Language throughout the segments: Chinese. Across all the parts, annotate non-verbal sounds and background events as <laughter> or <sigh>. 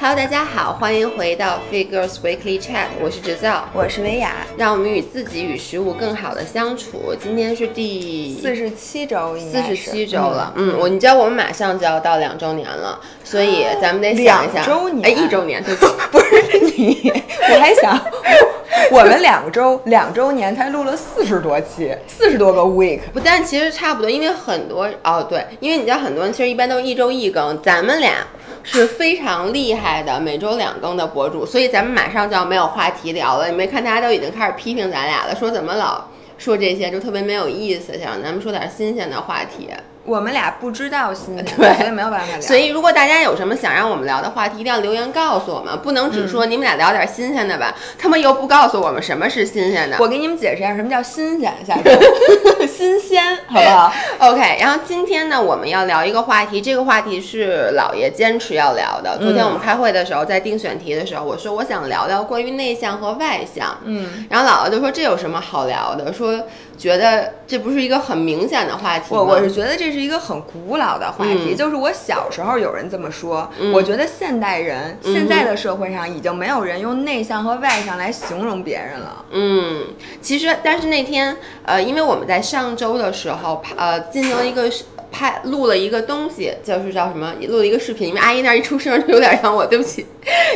Hello，大家好，欢迎回到 Figures Weekly Chat，我是直造，我是维雅，让我们与自己与食物更好的相处。今天是第四十七周，四十七周了。嗯，我你知道我们马上就要到两周年了，所以咱们得想一想，两周年。哎，一周年，对不起，<laughs> 不是你，我还想，<laughs> 我们两周两周年才录了四十多期，四十多个 week，不，但其实差不多，因为很多哦，对，因为你知道很多人其实一般都一周一更，咱们俩是非常厉害的每周两更的博主，所以咱们马上就要没有话题聊了。你没看大家都已经开始批评咱俩了，说怎么老说这些就特别没有意思，想咱们说点新鲜的话题。我们俩不知道新的，对所以没有办法聊。所以，如果大家有什么想让我们聊的话题，一定要留言告诉我们，不能只说你们俩聊点新鲜的吧。他们又不告诉我们什么是新鲜的。我给你们解释一下什么叫新鲜，下次 <laughs> 新鲜，好不好？<laughs> OK，然后今天呢，我们要聊一个话题，这个话题是姥爷坚持要聊的。昨天我们开会的时候，在定选题的时候，我说我想聊聊关于内向和外向。嗯，然后姥姥就说这有什么好聊的？说觉得这不是一个很明显的话题？我我是觉得这是一个很古老的话题，嗯就是我小时候有人这么说，嗯我觉得现代人、嗯现在的社会上已经没有人用内向和外向来形容别人了。嗯，其实但是那天呃，因为我们在上周的时候拍呃进行了一个拍录了一个东西，就是叫什么？录了一个视频，因为阿姨那儿一出声就有点让我对不起，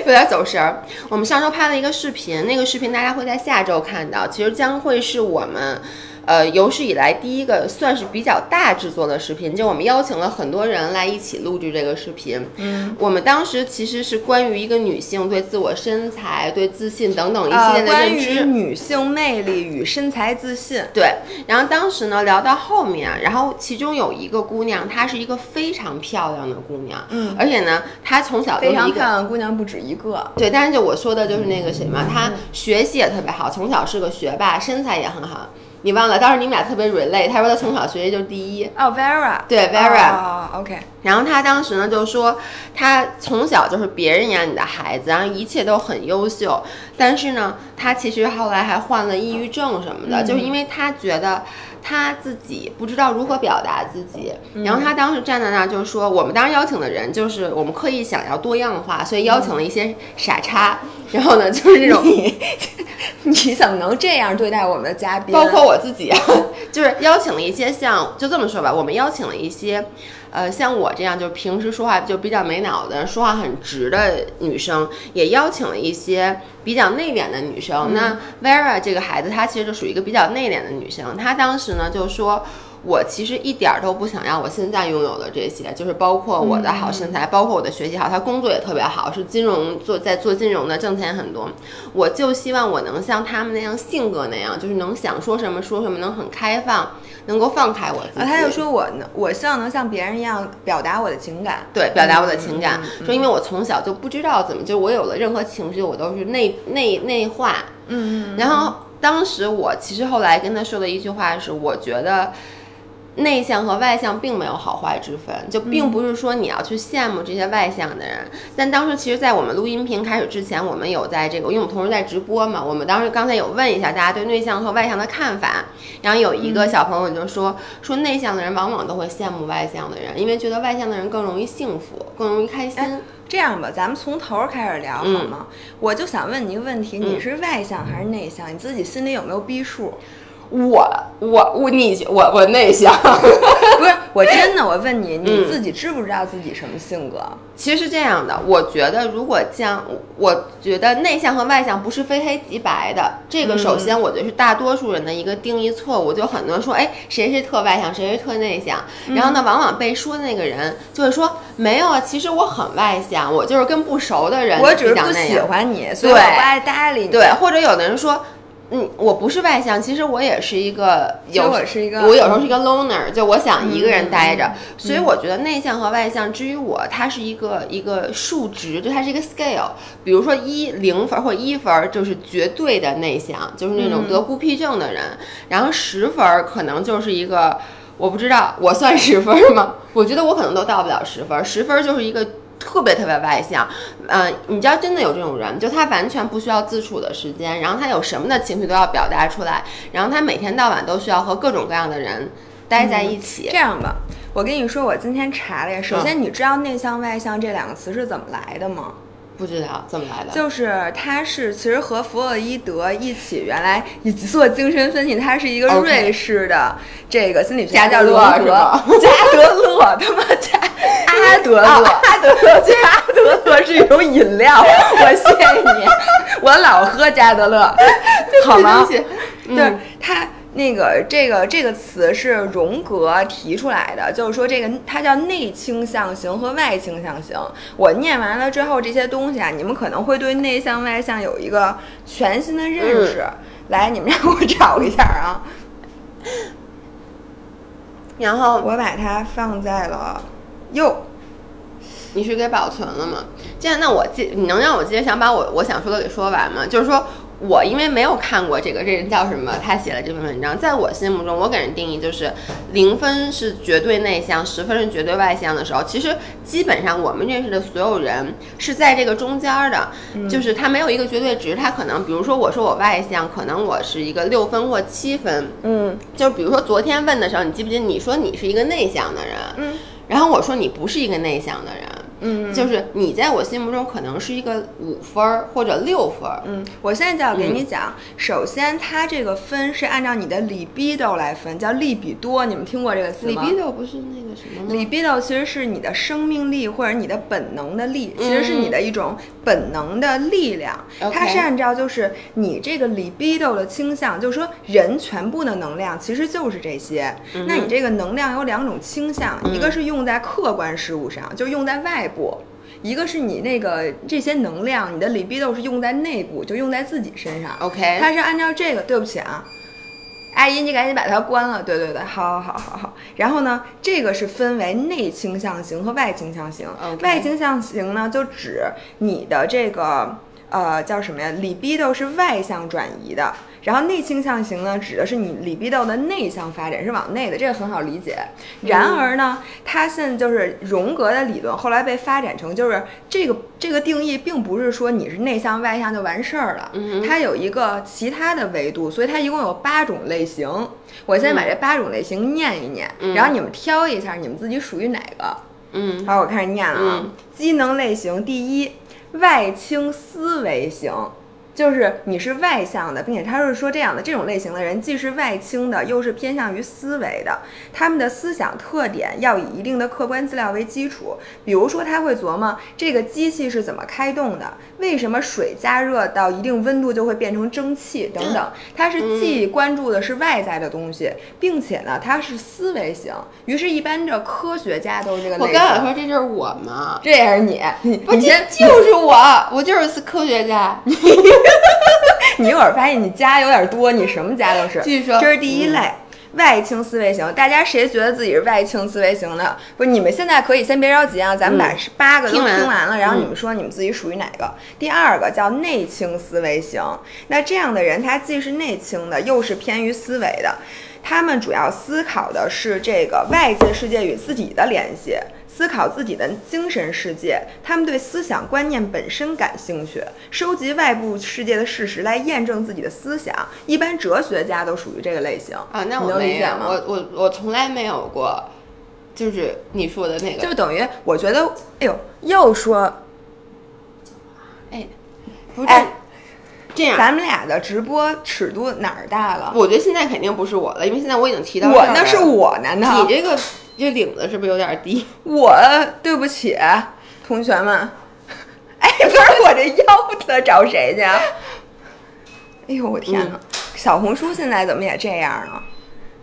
有点走神儿。我们上周拍了一个视频，那个视频大家会在下周看到，其实将会是我们。呃，有史以来第一个算是比较大制作的视频，就我们邀请了很多人来一起录制这个视频。嗯，我们当时其实是关于一个女性对自我身材、对自信等等一系呃，列的关于认知。女性魅力与身材自信，对，然后当时呢聊到后面，然后其中有一个姑娘，她是一个非常漂亮的姑娘，嗯而且呢，她从小就非常。漂亮的姑娘不止一个。对，但是就我说的就是那个谁嘛，她学习也特别好，从小是个学霸，身材也很好。你忘了，当时你们俩特别 relate，他说他从小学习就第一，哦，Vera，对，Vera。哦，OK，然后他当时呢就说，他从小就是别人眼里的孩子，然后一切都很优秀，但是呢，他其实后来还患了抑郁症什么的，就是因为他觉得她自己不知道如何表达自己。然后他当时站在那儿就说，我们当时邀请的人就是我们刻意想要多样化，所以邀请了一些傻叉，然后呢就是这种。<laughs> 你你怎么能这样对待我们的嘉宾？包括我自己啊，就是邀请了一些像，就这么说吧，我们邀请了一些，呃，像我这样就平时说话就比较没脑子、说话很直的女生，也邀请了一些比较内敛的女生。那 Vera 这个孩子，她其实就属于一个比较内敛的女生，她当时呢就说。我其实一点儿都不想要我现在拥有的这些，就是包括我的好身材，包括我的学习好，他工作也特别好，是金融做在做金融的，挣钱很多。我就希望我能像他们那样性格那样，就是能想说什么说什么，能很开放，能够放开我自己。啊，他就说我呢，我希望能像别人一样表达我的情感。对，表达我的情感，嗯说因为我从小就不知道怎么，就是我有了任何情绪，我都是内内内化。嗯嗯然后当时我其实后来跟他说的一句话是，我觉得。内向和外向并没有好坏之分，就并不是说你要去羡慕这些外向的人。但当时其实，在我们录音频开始之前，我们有在这个，因为我们同时在直播嘛，我们当时刚才有问一下大家对内向和外向的看法。然后有一个小朋友就说，说内向的人往往都会羡慕外向的人，因为觉得外向的人更容易幸福，更容易开心。这样吧，咱们从头儿开始聊好吗？我就想问你一个问题：你是外向还是内向？你自己心里有没有逼数？我我我你我我内向，不是，<laughs> 我真的，我问你，你嗯自己知不知道自己什么性格？其实是这样的，我觉得如果将，我觉得内向和外向不是非黑即白的。这个首先我觉得是大多数人的一个定义错误，就很多人说，哎，谁是特外向，谁是特内向，然后呢，往往被说的那个人就会说，没有啊，其实我很外向，我就是跟不熟的人我只是不喜。欢你，所以我对不爱搭理你。对，或者有的人说。嗯，我不是外向，其实我也是一个有，我是一个我有时候是一个 loner，就我想一个人待着，嗯所以我觉得内向和外向，至于我，它是一个一个数值，就它是一个 scale。比如说一零分或者一分就是绝对的内向，就是那种嗯得孤僻症的人，然后十分可能就是一个我不知道我算十分吗？<laughs> 我觉得我可能都到不了十分，十分就是一个。特别特别外向，嗯、你知道真的有这种人，就他完全不需要自处的时间，然后他有什么的情绪都要表达出来，然后他每天到晚都需要和各种各样的人待在一起。这样吧，我跟你说，我今天查了呀。首先，你知道“内向”“外向”这两个词是怎么来的吗？不知道怎么来的，就是它是其实和弗洛伊德一起原来做精神分析，他是一个瑞士的这个心理学家叫荣格，加德勒，他妈加阿德勒，阿德勒，加德勒是一种饮料，我谢谢你，我老喝加德勒，好吗？对，他。那个这个这个词是荣格提出来的，就是说这个它叫内倾向型和外倾向型。我念完了之后，这些东西啊，你们可能会对内向外向有一个全新的认识。来，你们让我找一下啊。<laughs> 然后我把它放在了右。你是给保存了吗？这样，那我接，你能让我接着想把我我想说的给说完吗？就是说。我因为没有看过这个，这人叫什么？他写了这篇文章，在我心目中，我给人定义就是零分是绝对内向，十分是绝对外向的时候，其实基本上我们认识的所有人是在这个中间的，就是他没有一个绝对值，他可能比如说我说我外向，可能我是一个六分或七分，嗯，就比如说昨天问的时候，你记不记？得你说你是一个内向的人，嗯，然后我说你不是一个内向的人。嗯，就是你在我心目中可能是一个五分儿或者六分儿。嗯，我现在就要给你讲，首先它这个分是按照你的 libido 来分，叫利比多。你们听过这个词吗？libido 不是那个什么吗？libido 其实是你的生命力或者你的本能的力，其实是你的一种本能的力量。它是按照就是你这个 libido 的倾向，就是说人全部的能量其实就是这些。那你这个能量有两种倾向，一个是用在客观事物上，就用在外。部，一个是你那个这些能量，你的 libido 是用在内部，就用在自己身上。OK，它是按照这个。对不起啊，阿姨，你赶紧把它关了。对对对，好，好，好，好。然后呢，这个是分为内倾向型和外倾向型。外倾向型呢，就指你的这个呃叫什么呀？libido 是外向转移的。然后内倾向型呢，指的是你 libido 的内向发展，是往内的，这个很好理解。然而呢，它现在就是荣格的理论，后来被发展成就是这个这个定义，并不是说你是内向外向就完事儿了，它有一个其他的维度，所以它一共有八种类型。我先把这八种类型念一念，然后你们挑一下，你们自己属于哪个？嗯，好，我开始念了啊。机能类型第一，外倾思维型。就是你是外向的，并且他是说这样的这种类型的人，既是外倾的，又是偏向于思维的。他们的思想特点要以一定的客观资料为基础，比如说他会琢磨这个机器是怎么开动的，为什么水加热到一定温度就会变成蒸汽等等。他是既关注的是外在的东西，并且呢，他是思维型。于是，一般的科学家都是这个。我刚想说，这就是我吗？这也是你，不，你就是我，我就是科学家。<laughs> <laughs> 你一会儿发现你加有点多，你什么加都是。继续说，这是第一类外倾思维型。大家谁觉得自己是外倾思维型的？不是，你们现在可以先别着急啊，咱们把八个都听完了，然后你们说你们自己属于哪个？第二个叫内倾思维型。那这样的人，他既是内倾的，又是偏于思维的。他们主要思考的是这个外界世界与自己的联系。思考自己的精神世界，他们对思想观念本身感兴趣，收集外部世界的事实来验证自己的思想。一般哲学家都属于这个类型啊。那我没有，我我我从来没有过，就是你说的那个，就等于我觉得，哎呦，又说，哎，不是这样，咱们俩的直播尺度哪儿大了？我觉得现在肯定不是我了，因为现在我已经提到我那是我难道你这个？这领子是不是有点低？<laughs> 我对不起，同学们。哎，不是我这腰子找谁去？<laughs> 哎呦，我天哪！小红书现在怎么也这样了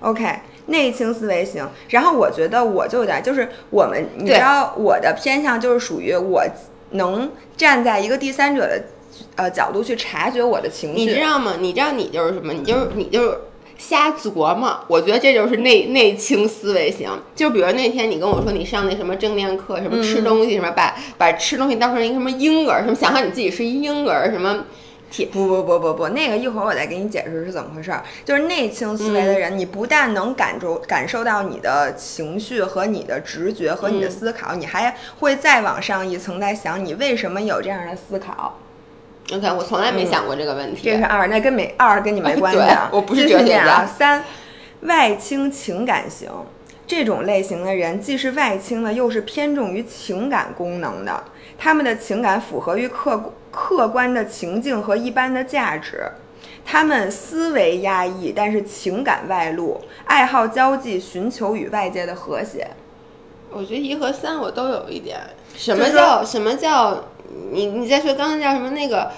？OK，内倾思维型。然后我觉得我就有点，就是我们，你知道我的偏向就是属于我能站在一个第三者的呃角度去察觉我的情绪。你知道吗？你知道你就是什么？你就是你就是。瞎琢磨，我觉得这就是内内倾思维型。就比如那天你跟我说你上那什么正念课，什么吃东西，什么把把吃东西当成一个什么婴儿，什么想象你自己是一婴儿，什么，不不不不不，那个一会儿我再给你解释是怎么回事儿。就是内倾思维的人，你不但能感受感受到你的情绪和你的直觉和你的思考，你还会再往上一层，在想你为什么有这样的思考。OK，我从来没想过这个问题。这是二，那跟没二跟你没 <laughs> 关系啊。我不是哲学家。三，外倾情感型，这种类型的人既是外倾的，又是偏重于情感功能的。他们的情感符合于客客观的情境和一般的价值。他们思维压抑，但是情感外露，爱好交际，寻求与外界的和谐。我觉得一和三我都有一点。什么叫什么叫？你你再说刚才叫什么那个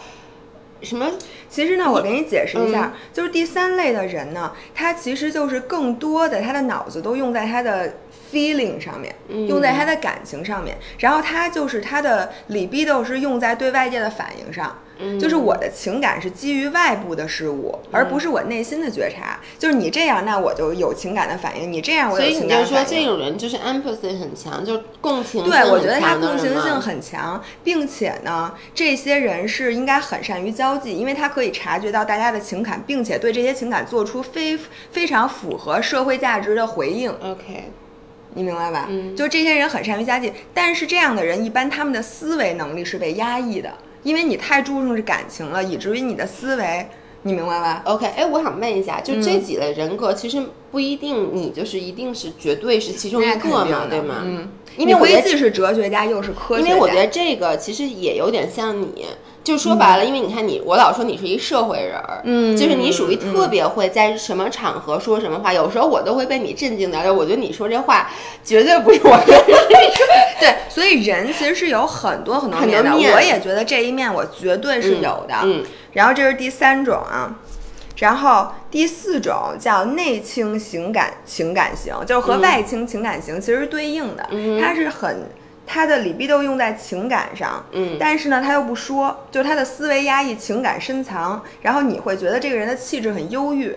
什么？其实呢，我给你解释一下，就是第三类的人呢，他其实就是更多的他的脑子都用在他的 feeling 上面，用在他的感情上面，然后他就是他的 libido 是用在对外界的反应上。就是我的情感是基于外部的事物，而不是我内心的觉察。就是你这样，那我就有情感的反应；你这样，我有情感的反应。所以你就说这种人就是 empathy 很强，就共情性对，我觉得他共情性很强，并且呢，这些人是应该很善于交际，因为他可以察觉到大家的情感，并且对这些情感做出非非常符合社会价值的回应。OK，你明白吧？嗯，就这些人很善于交际，但是这样的人一般他们的思维能力是被压抑的。因为你太注重是感情了，以至于你的思维，你明白吧？OK，哎，我想问一下，就这几类人格，其实不一定你就是一定是绝对是其中一个嘛，对吗？嗯，因为我觉得既是哲学家又是科学家，因为我觉得这个其实也有点像你。就说白了，因为你看你，我老说你是一社会人儿，嗯，就是你属于特别会在什么场合说什么话，有时候我都会被你震惊到。我觉得你说这话绝对不是我。<laughs> 对，所以人其实是有很多很多面的。我也觉得这一面我绝对是有的。嗯，然后这是第三种啊，然后第四种叫内倾情感情感型，就是和外倾情感型其实是对应的，它是很。他的 libido 用在情感上，嗯，但是呢，他又不说，就他的思维压抑，情感深藏，然后你会觉得这个人的气质很忧郁，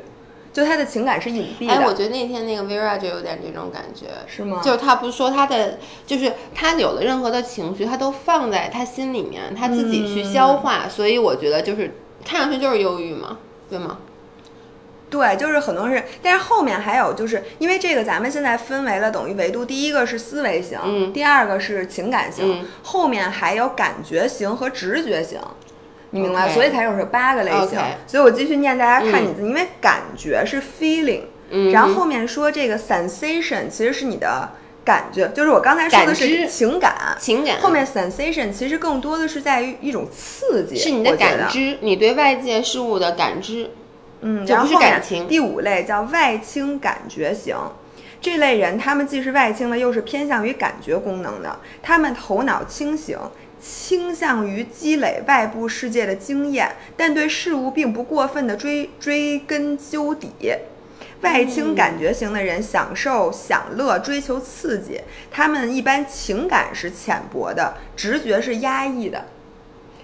就他的情感是隐蔽的。哎，我觉得那天那个 Vera 就有点这种感觉，是吗？就是他不说他的，就是他有了任何的情绪，他都放在他心里面，他自己去消化，所以我觉得就是看上去就是忧郁嘛，对吗？对，就是很多是，但是后面还有，就是因为这个，咱们现在分为了等于维度，第一个是思维型，嗯，第二个是情感型，后面还有感觉型和直觉型，你明白？所以才有这八个类型。所以我继续念，大家看你字，因为感觉是 feeling，嗯，然后后面说这个 sensation 其实是你的感觉，就是我刚才说的是情感，情感，后面 sensation 其实更多的是在于一种刺激，是你的感知，你对外界事物的感知。嗯，然后感情。第五类叫外倾感觉型，这类人他们既是外倾的，又是偏向于感觉功能的。他们头脑清醒，倾向于积累外部世界的经验，但对事物并不过分的追追根究底。外倾感觉型的人享受享乐，追求刺激。他们一般情感是浅薄的，直觉是压抑的。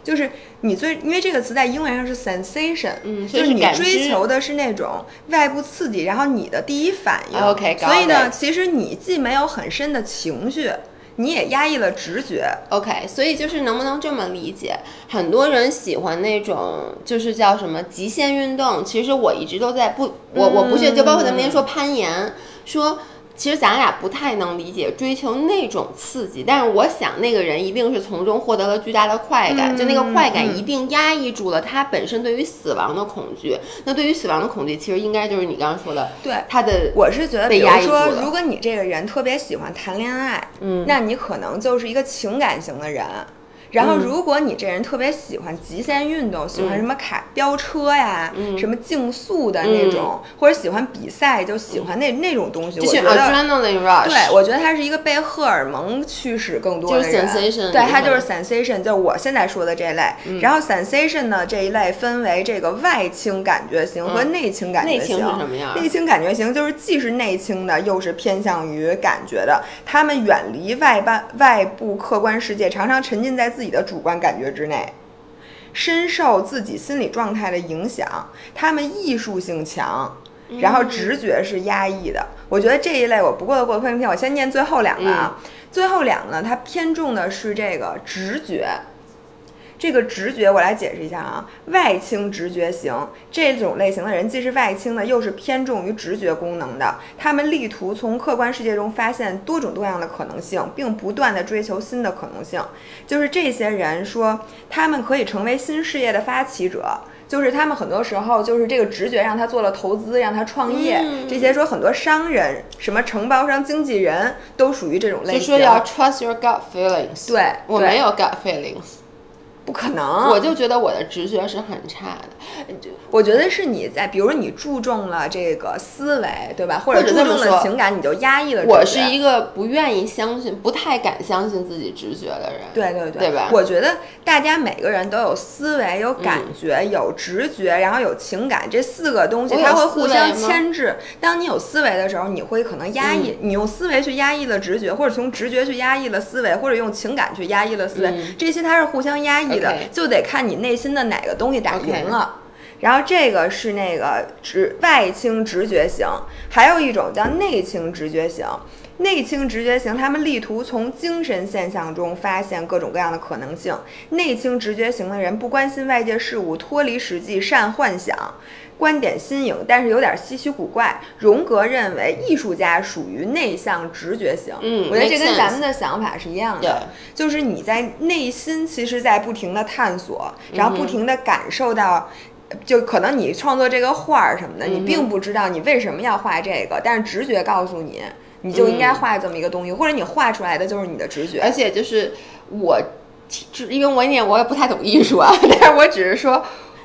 就是你最，因为这个词在英文上是 sensation，嗯，就是你追求的是那种外部刺激，然后你的第一反应，OK，所以呢，其实你既没有很深的情绪，你也压抑了直觉，OK，所以就是能不能这么理解？很多人喜欢那种就是叫什么极限运动，其实我一直都在不，我我不是，就包括咱们今天说攀岩，说。其实咱俩不太能理解追求那种刺激，但是我想那个人一定是从中获得了巨大的快感，就那个快感一定压抑住了他本身对于死亡的恐惧。那对于死亡的恐惧，其实应该就是你刚刚说的，对他的，我是觉得，比如说，如果你这个人特别喜欢谈恋爱，嗯，那你可能就是一个情感型的人。然后，如果你这人特别喜欢极限运动，喜欢什么卡飙车呀，什么竞速的那种，或者喜欢比赛，就喜欢那那种东西。我觉得，对，我觉得他是一个被荷尔蒙驱使更多的人。对，他就是 sensation，就是我现在说的这类。然后 sensation 呢这一类分为这个外倾感觉型和内倾感觉型。内倾是什么样？内倾感觉型就是既是内倾的，又是偏向于感觉的。他们远离外半外部客观世界，常常沉浸在自己。自己的主观感觉之内，深受自己心理状态的影响。他们艺术性强，然后直觉是压抑的。我觉得这一类我不过的过分偏。我先念最后两个啊，最后两个呢，它偏重的是这个直觉。这个直觉我来解释一下啊，外倾直觉型这种类型的人，既是外倾的，又是偏重于直觉功能的。他们力图从客观世界中发现多种多样的可能性，并不断的追求新的可能性。就是这些人说，他们可以成为新事业的发起者。就是他们很多时候就是这个直觉让他做了投资，让他创业。这些说很多商人、什么承包商、经纪人都属于这种类型。就说要 trust your gut feelings。对，我没有 gut feelings。不可能，我就觉得我的直觉是很差的。我觉得是你在，比如你注重了这个思维，对吧？或者注重了情感，你就压抑了。我是一个不愿意相信、不太敢相信自己直觉的人。对对对，对吧？我觉得大家每个人都有思维、有感觉、有直觉，然后有情感，这四个东西它会互相牵制。当你有思维的时候，你会可能压抑，你用思维去压抑了直觉，或者从直觉去压抑了思维，或者用情感去压抑了思维，这些它是互相压抑。就得看你内心的哪个东西打平了，然后这个是那个直外倾直觉型，还有一种叫内倾直觉型。内倾直觉型，他们力图从精神现象中发现各种各样的可能性。内倾直觉型的人不关心外界事物，脱离实际，善幻想。观点新颖，但是有点稀奇古怪。荣格认为艺术家属于内向直觉型。嗯，我觉得这跟咱们的想法是一样的。就是你在内心其实在不停的探索，然后不停的感受到，就可能你创作这个画儿什么的，你并不知道你为什么要画这个，但是直觉告诉你，你就应该画这么一个东西，或者你画出来的就是你的直觉。而且就是我，因为我也我也不太懂艺术啊，<laughs> 但是我只是说。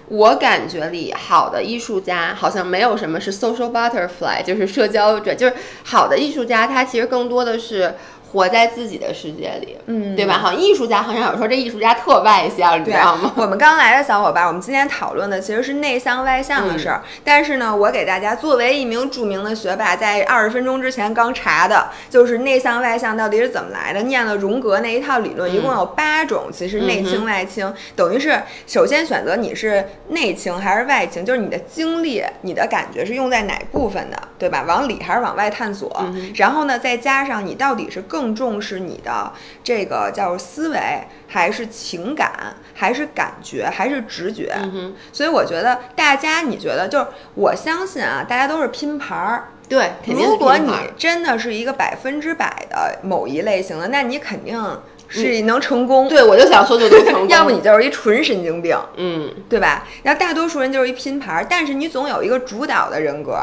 我感觉里好的艺术家好像没有什么是 social butterfly，就是社交者，就是好的艺术家，他其实更多的是。活在自己的世界里，嗯，对吧？好像艺术家很少有说这艺术家特外向，你知道吗？我们刚来的小伙伴，我们今天讨论的其实是内向外向的事儿。但是呢，我给大家作为一名著名的学霸，在二十分钟之前刚查的，就是内向外向到底是怎么来的？念了荣格那一套理论，一共有八种，其实内倾外倾，等于是首先选择你是内倾还是外倾，就是你的精力、你的感觉是用在哪部分的，对吧？往里还是往外探索？然后呢，再加上你到底是更更重视你的这个叫思维，还是情感，还是感觉，还是直觉？所以我觉得大家，你觉得就是我相信啊，大家都是拼盘儿。对，如果你真的是一个百分之百的某一类型的，那你肯定是能成功。对，我就想说就能成 <laughs> 功。要不你就是一纯神经病，嗯，对吧？然后大多数人就是一拼盘儿，但是你总有一个主导的人格。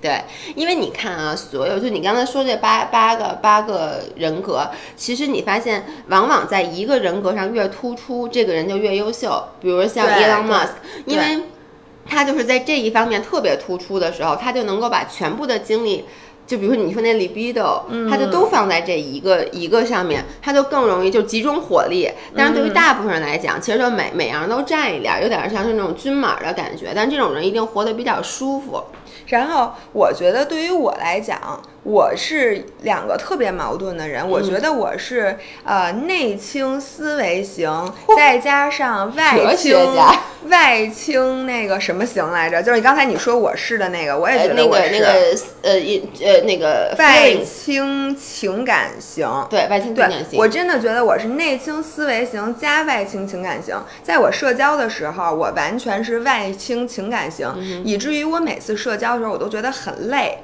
对，因为你看啊，所有就你刚才说这八八个八个人格，其实你发现往往在一个人格上越突出，这个人就越优秀。比如像 Elon Musk，因为他就是在这一方面特别突出的时候，他就能够把全部的精力，就比如说你说那 libido，它就都放在这一个一个上面，它就更容易就集中火力。但是对于大部分人来讲，其实就每每样都占一点，有点像是那种均码的感觉。但这种人一定活得比较舒服。然后我觉得，对于我来讲，我是两个特别矛盾的人。我觉得我是呃内倾思维型，再加上外倾 <laughs> 外倾那个什么型来着？就是刚才你说我是的那个，我也觉得我是那个呃呃那个外倾情感型。对外倾情感型，我真的觉得我是内倾思维型加外倾情感型。在我社交的时候，我完全是外倾情感型，以至于我每次社交的。时候我都觉得很累，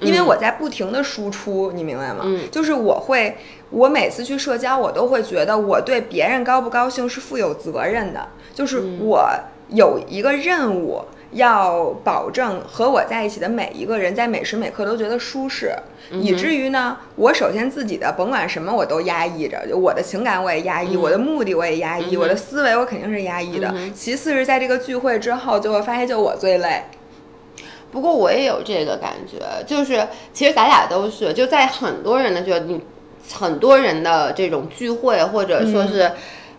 因为我在不停的输出，你明白吗？嗯，就是我会，我每次去社交，我都会觉得我对别人高不高兴是负有责任的，就是我有一个任务要保证和我在一起的每一个人在每时每刻都觉得舒适，以至于呢，我首先自己的甭管什么我都压抑着，就我的情感我也压抑，我的目的我也压抑，我的思维我肯定是压抑的。其次是在这个聚会之后，就会发现就我最累。不过我也有这个感觉，就是其实咱俩都是就在很多人的觉得你很多人的这种聚会或者说是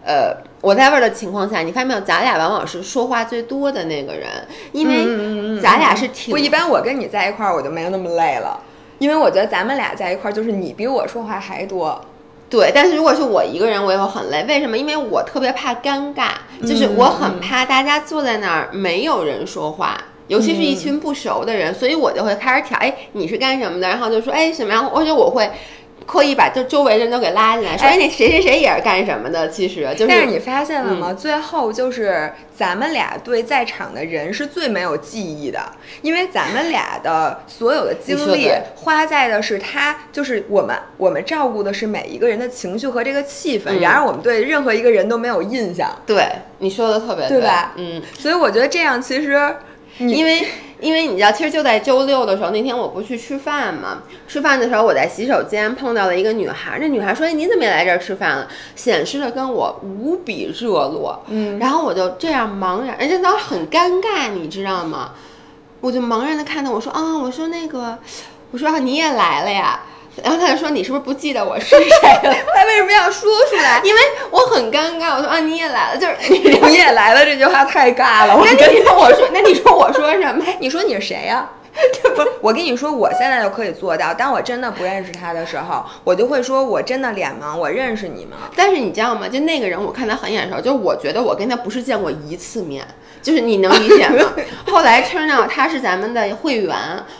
呃我在味的情况下，你发现没有，咱俩往往是说话最多的那个人，因为咱俩是挺不一般。我跟你在一块儿，我就没有那么累了，因为我觉得咱们俩在一块儿，就是你比我说话还多。对，但是如果是我一个人，我也会很累。为什么？因为我特别怕尴尬，就是我很怕大家坐在那儿没有人说话。尤其是一群不熟的人，所以我就会开始挑，哎，你是干什么的？然后就说，哎，什么样？而且我会刻意把就周围人都给拉进来，说那谁谁谁也是干什么的，其实就是。但是你发现了吗？最后就是咱们俩对在场的人是最没有记忆的，因为咱们俩的所有的精力花在的是他，就是我们我们照顾的是每一个人的情绪和这个气氛，然而我们对任何一个人都没有印象。对，你说的特别对吧？嗯，所以我觉得这样其实，因为。因为你知道，其实就在周六的时候，那天我不去吃饭嘛。吃饭的时候，我在洗手间碰到了一个女孩。那女孩说：“哎，你怎么也来这儿吃饭了？”显示的跟我无比热络。嗯，然后我就这样茫然，人家当时很尴尬，你知道吗？我就茫然的看到我说：“啊，我说那个，我说啊，你也来了呀。”然后他就说：“你是不是不记得我是谁了？<laughs> 他为什么要说出来？因为我很尴尬。我说啊，你也来了，就是 <laughs> 你也来了。这句话太尬了。那你说我说，那你说我说什么？你说你是谁呀？<laughs> 不，我跟你说，我现在就可以做到。当我真的不认识他的时候，我就会说，我真的脸盲，我认识你吗？但是你知道吗？就那个人，我看他很眼熟，就是我觉得我跟他不是见过一次面。”就是你能理解吗？<laughs> 后来 turn out 他是咱们的会员，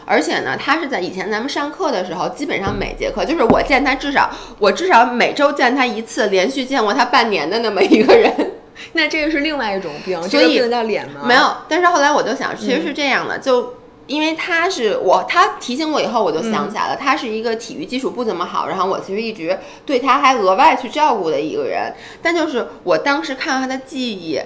而且呢，他是在以前咱们上课的时候，基本上每节课就是我见他至少我至少每周见他一次，连续见过他半年的那么一个人。<laughs> 那这个是另外一种病，所以叫脸吗？没有。但是后来我就想，其实是这样的，就因为他是我，他提醒我以后，我就想起来了，他是一个体育基础不怎么好，然后我其实一直对他还额外去照顾的一个人。但就是我当时看到他的记忆。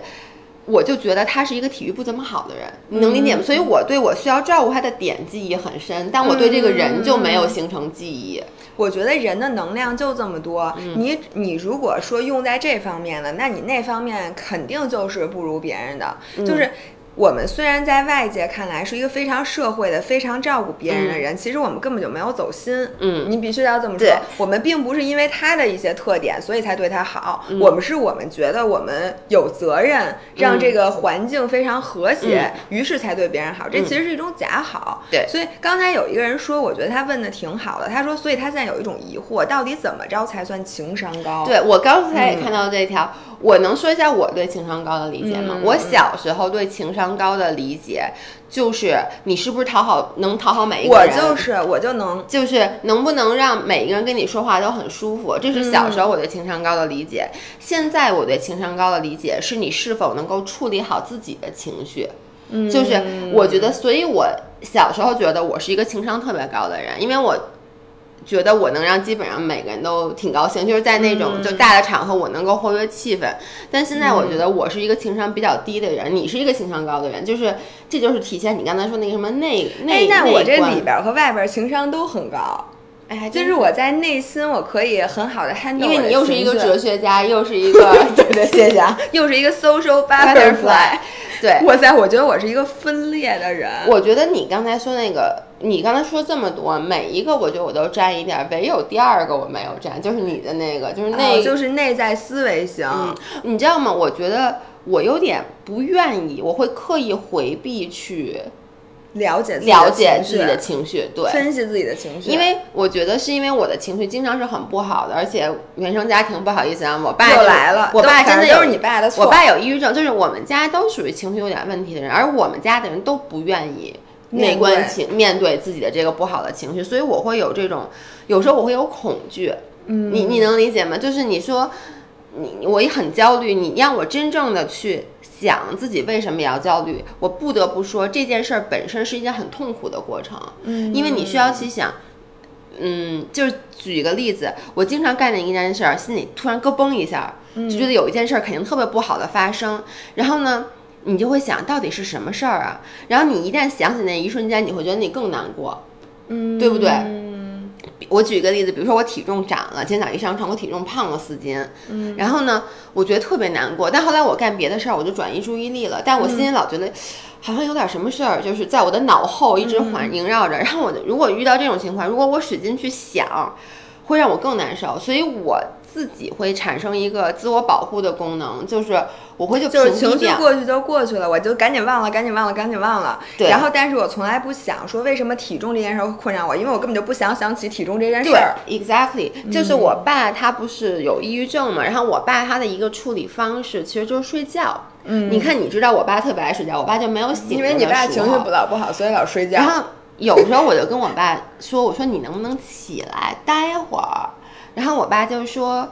我就觉得他是一个体育不怎么好的人，你能理解吗？所以我对我需要照顾他的点记忆很深，但我对这个人就没有形成记忆。我觉得人的能量就这么多，你你如果说用在这方面了，那你那方面肯定就是不如别人的，就是。我们虽然在外界看来是一个非常社会的、非常照顾别人的人，其实我们根本就没有走心。嗯，你必须要这么说。我们并不是因为他的一些特点，所以才对他好。我们是我们觉得我们有责任让这个环境非常和谐，于是才对别人好。这其实是一种假好。对。所以刚才有一个人说，我觉得他问的挺好的。他说，所以他现在有一种疑惑，到底怎么着才算情商高？对我刚才也看到这条。我能说一下我对情商高的理解吗？我小时候对情商高的理解，就是你是不是讨好能讨好每一个人？我就是我就能，就是能不能让每一个人跟你说话都很舒服？这是小时候我对情商高的理解。现在我对情商高的理解是你是否能够处理好自己的情绪。嗯，就是我觉得，所以我小时候觉得我是一个情商特别高的人，因为我。觉得我能让基本上每个人都挺高兴，就是在那种就大的场合，我能够活跃气氛。但现在我觉得我是一个情商比较低的人，你是一个情商高的人，就是这就是体现你刚才说那个什么内内那我这里边和外边情商都很高。哎，就是我在内心我可以很好的 handle。因为你又是一个哲学家，又是一 <laughs> 个对对，谢谢啊，<laughs> 又是一个 social butterfly。对，<laughs> 哇塞，我觉得我是一个分裂的人。我觉得你刚才说那个。你刚才说这么多，每一个我觉得我都占一点，唯有第二个我没有占，就是你的那个，就是那，就是内在思维型。你知道吗？我觉得我有点不愿意，我会刻意回避去了解了解自己的情绪，对，分析自己的情绪。因为我觉得是因为我的情绪经常是很不好的，而且原生家庭不好意思啊，我爸又来了，我爸真的都是你爸的错。我爸有抑郁症，就是我们家都属于情绪有点问题的人，而我们家的人都不愿意。内观情面对自己的这个不好的情绪，所以我会有这种，有时候我会有恐惧。嗯，你你能理解吗？就是你说你我也很焦虑，你让我真正的去想自己为什么也要焦虑，我不得不说这件事儿本身是一件很痛苦的过程。嗯，因为你需要去想，嗯，就是举一个例子，我经常干的一件事儿，心里突然咯嘣一下，就觉得有一件事儿肯定特别不好的发生，然后呢？你就会想到底是什么事儿啊？然后你一旦想起那一瞬间，你会觉得你更难过，嗯，对不对？我举一个例子，比如说我体重涨了，今天早上一上床，我体重胖了四斤，嗯，然后呢，我觉得特别难过。但后来我干别的事儿，我就转移注意力了。但我心里老觉得好像有点什么事儿，就是在我的脑后一直环萦绕着。然后我如果遇到这种情况，如果我使劲去想，会让我更难受。所以我。自己会产生一个自我保护的功能，就是我会就就是情绪过去就过去了，我就赶紧忘了，赶紧忘了，赶紧忘了。对。然后，但是我从来不想说为什么体重这件事会困扰我，因为我根本就不想想起体重这件事儿。对，exactly，就是我爸他不是有抑郁症嘛，然后我爸他的一个处理方式其实就是睡觉。嗯。你看，你知道我爸特别爱睡觉，我爸就没有醒。因为你爸情绪不老不好，所以老睡觉。然后。有时候我就跟我爸说，我说你能不能起来待会儿？然后我爸就说。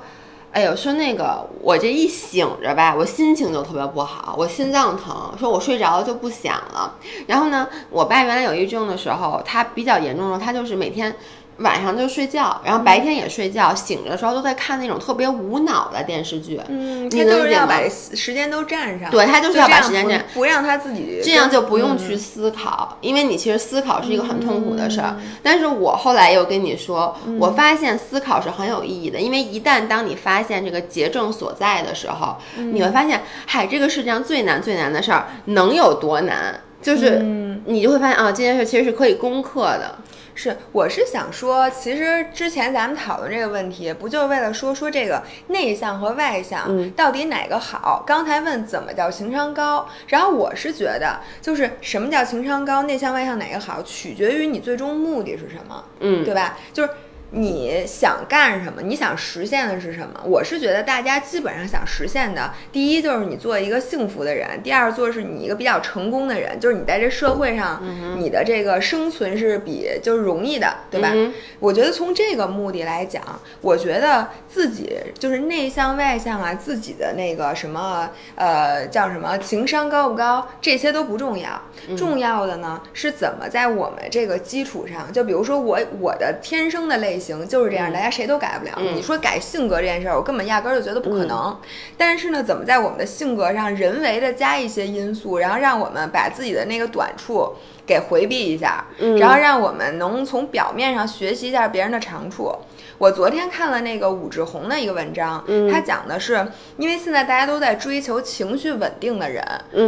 哎呦，说那个我这一醒着吧，我心情就特别不好，我心脏疼，说我睡着了就不响了。然后呢，我爸原来有抑郁症的时候，他比较严重的时候，他就是每天。晚上就睡觉，然后白天也睡觉，醒着的时候都在看那种特别无脑的电视剧。嗯，他就是要把时间都占上。对他就是要把时间占，不让他自己这样就不用去思考，因为你其实思考是一个很痛苦的事儿。但是我后来又跟你说，我发现思考是很有意义的，因为一旦当你发现这个结症所在的时候，你会发现，嗨，这个世界上最难最难的事儿能有多难？就是你就会发现啊，这件事其实是可以攻克的。是，我是想说，其实之前咱们讨论这个问题，不就是为了说说这个内向和外向到底哪个好？刚才问怎么叫情商高，然后我是觉得，就是什么叫情商高，内向外向哪个好，取决于你最终目的是什么，嗯，对吧？就是。你想干什么？你想实现的是什么？我是觉得大家基本上想实现的，第一就是你做一个幸福的人，第二做是你一个比较成功的人，就是你在这社会上，你的这个生存是比就是容易的，对吧？我觉得从这个目的来讲，我觉得自己就是内向外向啊，自己的那个什么呃叫什么情商高不高，这些都不重要，重要的呢是怎么在我们这个基础上，就比如说我我的天生的类。行，就是这样，大家谁都改不了。你说改性格这件事儿，我根本压根儿就觉得不可能。但是呢，怎么在我们的性格上人为的加一些因素，然后让我们把自己的那个短处给回避一下，然后让我们能从表面上学习一下别人的长处。我昨天看了那个武志红的一个文章，他讲的是，因为现在大家都在追求情绪稳定的人，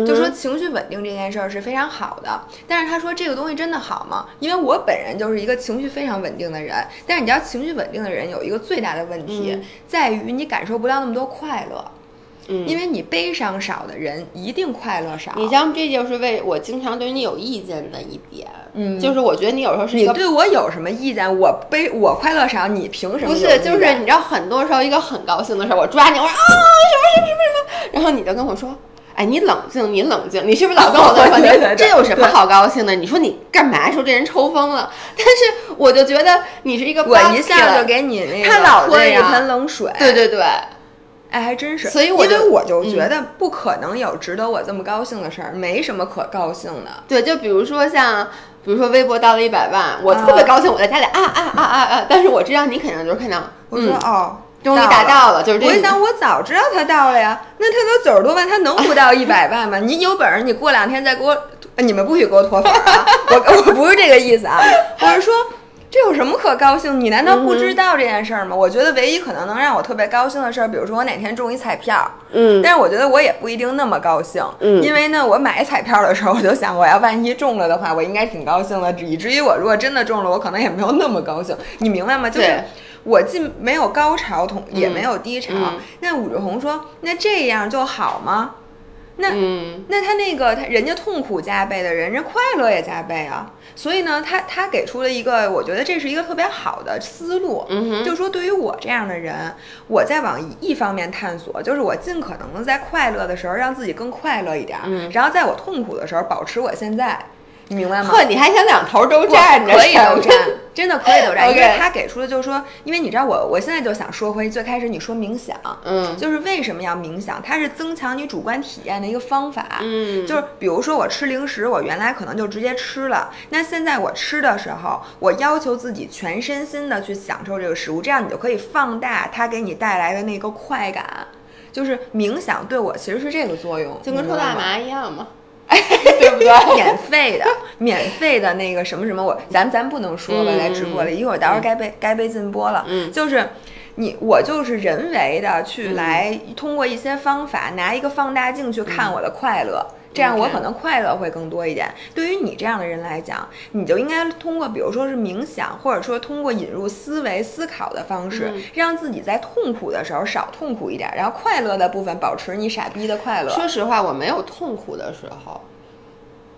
就说情绪稳定这件事儿是非常好的。但是他说这个东西真的好吗？因为我本人就是一个情绪非常稳定的人。但是你知道，情绪稳定的人有一个最大的问题，在于你感受不到那么多快乐。因为你悲伤少的人一定快乐少。你像这就是为我经常对你有意见的一点，嗯，就是我觉得你有时候是你对我有什么意见？我悲我快乐少，你凭什么？不是，就是你知道，很多时候一个很高兴的事儿，我抓你，我说啊什么什么什么什么，然后你就跟我说，哎，你冷静，你冷静，你是不是老跟我在说？<laughs> 这有什么好高兴的？你说你干嘛？说这人抽风了？但是我就觉得你是一个，我一下就给你那个，他老泼一盆冷水。对对对。哎，还真是，所以我因为我就觉得不可能有值得我这么高兴的事儿，没什么可高兴的。对，就比如说像，比如说微博到了一百万，我特别高兴，我在家里啊啊啊啊啊！但是我知道你肯定就是看到，我说哦，终于达到了，就是这。我一想，我早知道他到了呀，那他都九十多万，他能不到一百万吗？你有本事，你过两天再给我，你们不许给我脱粉啊！我 <laughs> 我不是这个意思啊，我是说。这有什么可高兴？你难道不知道这件事儿吗？我觉得唯一可能能让我特别高兴的事儿，比如说我哪天中一彩票，嗯，但是我觉得我也不一定那么高兴，嗯，因为呢，我买彩票的时候，我就想，我要万一中了的话，我应该挺高兴的，以至于我如果真的中了，我可能也没有那么高兴，你明白吗？就是我既没有高潮，同也没有低潮。那武志红说，那这样就好吗？那那他那个他人家痛苦加倍的人，人快乐也加倍啊。所以呢，他他给出了一个，我觉得这是一个特别好的思路。嗯就是说对于我这样的人，我在往一方面探索，就是我尽可能的在快乐的时候让自己更快乐一点，然后在我痛苦的时候保持我现在。你明白吗？呵，你还想两头都占着？可以都占，真的可以都占。因为 <laughs> 他给出的就是说，因为你知道我，我现在就想说回最开始你说冥想，嗯，就是为什么要冥想？它是增强你主观体验的一个方法，嗯，就是比如说我吃零食，我原来可能就直接吃了，那现在我吃的时候，我要求自己全身心的去享受这个食物，这样你就可以放大它给你带来的那个快感。就是冥想对我其实是这个作用，就跟抽大麻一样嘛。<laughs> 对不对？免费的，<laughs> 免费的那个什么什么，我咱咱不能说吧，来直播了，一会儿待会儿该被该被禁播了。嗯，就是你我就是人为的去来通过一些方法，拿一个放大镜去看我的快乐。这样我可能快乐会更多一点。对于你这样的人来讲，你就应该通过，比如说是冥想，或者说通过引入思维思考的方式，让自己在痛苦的时候少痛苦一点，然后快乐的部分保持你傻逼的快乐。说实话，我没有痛苦的时候，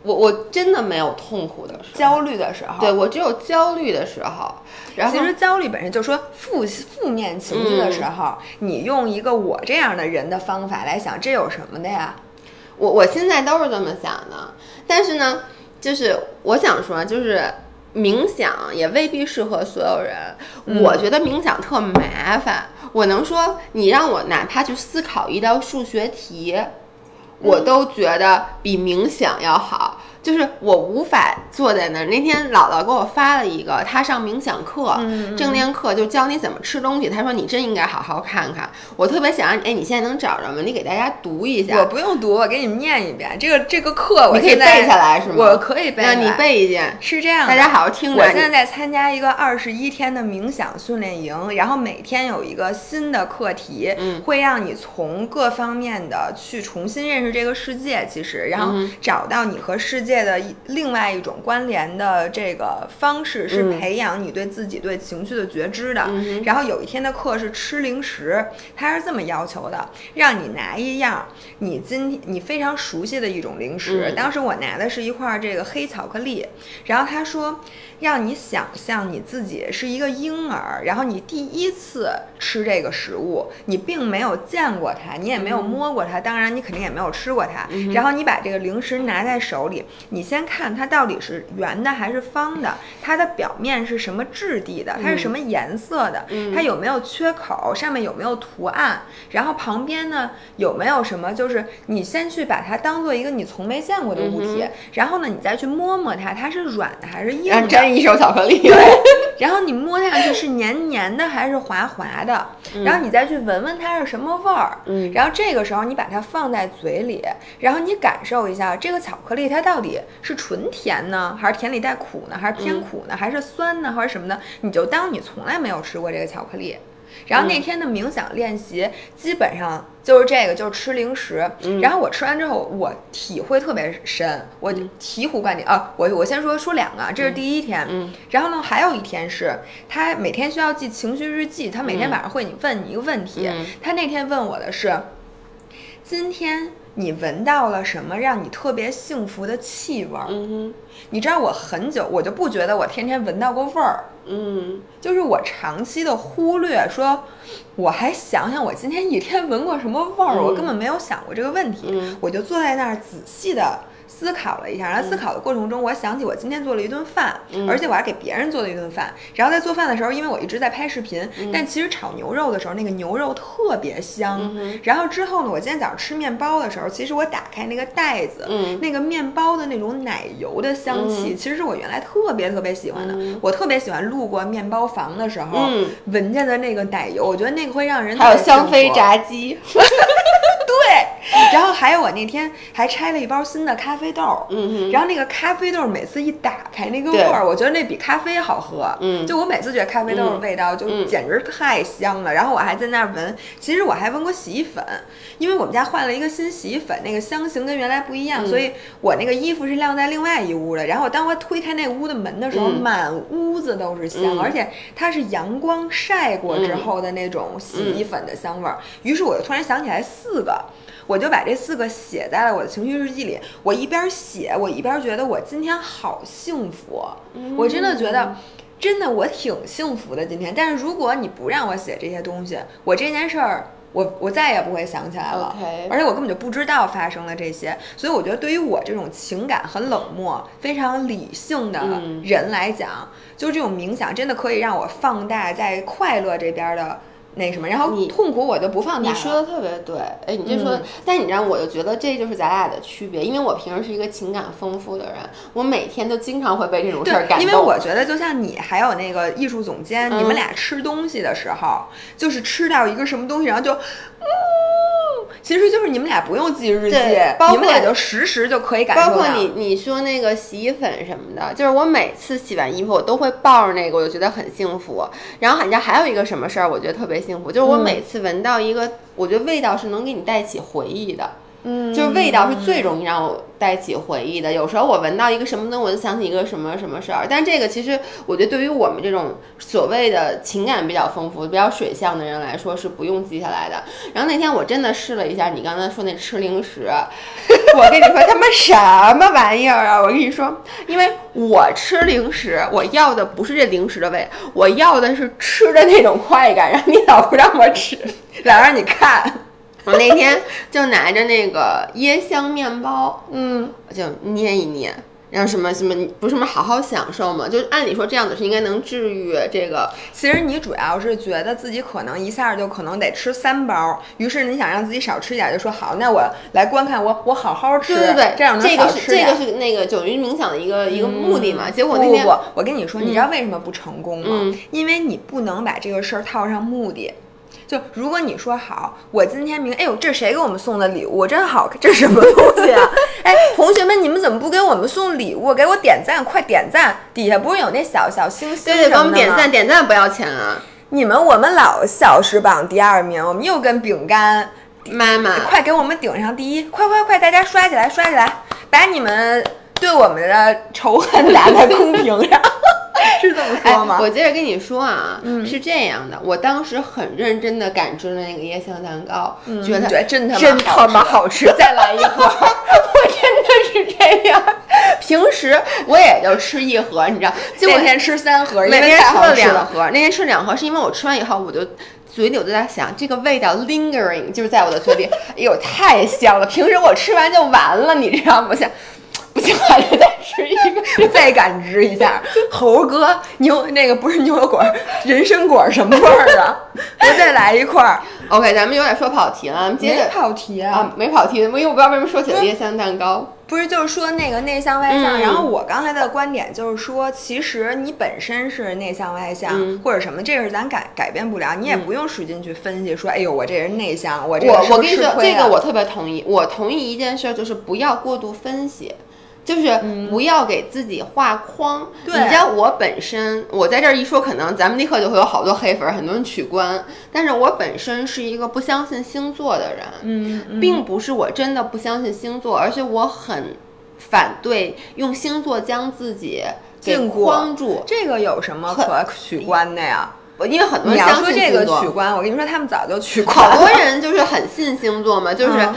我我真的没有痛苦的时候，焦虑的时候，对我只有焦虑的时候。然后其实焦虑本身就是说负负面情绪的时候，你用一个我这样的人的方法来想，这有什么的呀？我我现在都是这么想的，但是呢，就是我想说，就是冥想也未必适合所有人。我觉得冥想特麻烦。我能说，你让我哪怕去思考一道数学题，我都觉得比冥想要好。就是我无法坐在那儿。那天姥姥给我发了一个，她上冥想课、正念课，就教你怎么吃东西。她说你真应该好好看看。我特别想让你，哎，你现在能找着吗？你给大家读一下。我不用读，我给你们念一遍。这个这个课我可以背下来是吗？我可以背。那你背一遍。是这样的，大家好好听着。我现在在参加一个二十一天的冥想训练营，然后每天有一个新的课题，会让你从各方面的去重新认识这个世界。其实，然后找到你和世界。界的另外一种关联的这个方式是培养你对自己对情绪的觉知的。然后有一天的课是吃零食，他是这么要求的：让你拿一样你今天你非常熟悉的一种零食。当时我拿的是一块这个黑巧克力，然后他说。让你想象你自己是一个婴儿，然后你第一次吃这个食物，你并没有见过它，你也没有摸过它，当然你肯定也没有吃过它。然后你把这个零食拿在手里，你先看它到底是圆的还是方的，它的表面是什么质地的，它是什么颜色的，它有没有缺口，上面有没有图案，然后旁边呢有没有什么，就是你先去把它当做一个你从没见过的物体，然后呢你再去摸摸它，它是软的还是硬的。一手巧克力，对，<laughs> 然后你摸上去是黏黏的还是滑滑的，然后你再去闻闻它是什么味儿，嗯，然后这个时候你把它放在嘴里，然后你感受一下这个巧克力它到底是纯甜呢，还是甜里带苦呢，还是偏苦呢，还是酸呢，还是什么的，你就当你从来没有吃过这个巧克力。然后那天的冥想练习基本上就是这个，就是吃零食。然后我吃完之后，我体会特别深，我醍醐灌顶啊！我我先说说两个，这是第一天。然后呢，还有一天是他每天需要记情绪日记，他每天晚上会你问你一个问题。他那天问我的是：今天你闻到了什么让你特别幸福的气味？嗯你知道我很久我就不觉得我天天闻到过味儿。嗯，就是我长期的忽略，说我还想想我今天一天闻过什么味儿，我根本没有想过这个问题，我就坐在那儿仔细的。思考了一下，然后思考的过程中，我想起我今天做了一顿饭，而且我还给别人做了一顿饭。然后在做饭的时候，因为我一直在拍视频，但其实炒牛肉的时候，那个牛肉特别香。然后之后呢，我今天早上吃面包的时候，其实我打开那个袋子，那个面包的那种奶油的香气，其实是我原来特别特别喜欢的。我特别喜欢路过面包房的时候，闻见的那个奶油，我觉得那个会让人还有香妃炸鸡。<laughs> 对，<laughs> 然后还有我那天还拆了一包新的咖啡豆，嗯然后那个咖啡豆每次一打开那个味儿，我觉得那比咖啡好喝，嗯，就我每次觉得咖啡豆的味道就简直太香了。然后我还在那儿闻，其实我还闻过洗衣粉，因为我们家换了一个新洗衣粉，那个香型跟原来不一样，所以我那个衣服是晾在另外一屋的。然后当我推开那屋的门的时候，满屋子都是香，而且它是阳光晒过之后的那种洗衣粉的香味儿。于是我就突然想起来四个。我就把这四个写在了我的情绪日记里。我一边写，我一边觉得我今天好幸福。我真的觉得，真的我挺幸福的今天。但是如果你不让我写这些东西，我这件事儿，我我再也不会想起来了。而且我根本就不知道发生了这些。所以我觉得，对于我这种情感很冷漠、非常理性的人来讲，就是这种冥想真的可以让我放大在快乐这边的。那什么，然后痛苦我就不放大。你说的特别对，哎，你这说的，但你知道，我就觉得这就是咱俩的区别，因为我平时是一个情感丰富的人，我每天都经常会被这种事儿感动。因为我觉得，就像你还有那个艺术总监，你们俩吃东西的时候，就是吃到一个什么东西，然后就。其实就是你们俩不用记日记，你们俩就实时就可以感受到。包括你你说那个洗衣粉什么的，就是我每次洗完衣服，我都会抱着那个，我就觉得很幸福。然后，你知道还有一个什么事儿，我觉得特别幸福，就是我每次闻到一个，我觉得味道是能给你带起回忆的。嗯，就是味道是最容易让我带起回忆的。有时候我闻到一个什么东西，我就想起一个什么什么事儿。但这个其实，我觉得对于我们这种所谓的情感比较丰富、比较水象的人来说，是不用记下来的。然后那天我真的试了一下，你刚才说那吃零食，我跟你说他妈什么玩意儿啊！我跟你说，因为我吃零食，我要的不是这零食的味，我要的是吃的那种快感。然后你老不让我吃，老让你看。我那天就拿着那个椰香面包，嗯，就捏一捏，然后什么什么，不是什么好好享受嘛？就按理说这样子是应该能治愈这个。其实你主要是觉得自己可能一下就可能得吃三包，于是你想让自己少吃点，就说好，那我来观看我我好好吃，对对对，这样能这个是这个是那个九云冥想的一个一个目的嘛。结果那天不不，我跟你说，你知道为什么不成功吗？因为你不能把这个事儿套上目的。就如果你说好，我今天明，哎呦，这谁给我们送的礼物？真好，这是什么东西啊？<laughs> 哎，同学们，你们怎么不给我们送礼物？给我点赞，快点赞！底下不是有那小小星星对对，给我们点赞，点赞不要钱啊！你们我们老小时榜第二名，我们又跟饼干妈妈，快给我们顶上第一！快快快，大家刷起来，刷起来，把你们对我们的仇恨打在公屏上。<laughs> 是这么说吗？我接着跟你说啊，是这样的，我当时很认真的感知了那个椰香蛋糕，觉得真真他妈好吃，再来一盒。<laughs> 我真的是这样，平时我也就吃一盒，你知道，就那天吃三盒，每天吃了两盒。那天吃两盒是因为我吃完以后，我就嘴里我就在想，这个味道 lingering 就是在我的嘴里，哎呦太香了。平时我吃完就完了，你知道吗？想。不行，还得再吃一个，<laughs> 再感知一下。猴哥，牛那个不是牛油果，人参果什么味儿啊？我再来一块儿。OK，咱们有点说跑题了，接着跑题啊，没跑题，因为我不知道为什么说起了椰香蛋糕。不是，就是说那个内向外向。然后我刚才的观点就是说，其实你本身是内向外向或者什么，这是咱改改变不了，你也不用使劲去分析说，哎呦，我这人内向，我这我我跟你说，这个我特别同意。我同意一件事，就是不要过度分析。就是不要给自己画框。对你知道我本身，我在这儿一说，可能咱们立刻就会有好多黑粉，很多人取关。但是我本身是一个不相信星座的人，嗯，并不是我真的不相信星座，而且我很反对用星座将自己给框住。这个有什么可取关的呀？我因为很多人相信星座，取关，我跟你说，他们早就取关。好多人就是很信星座嘛，就是。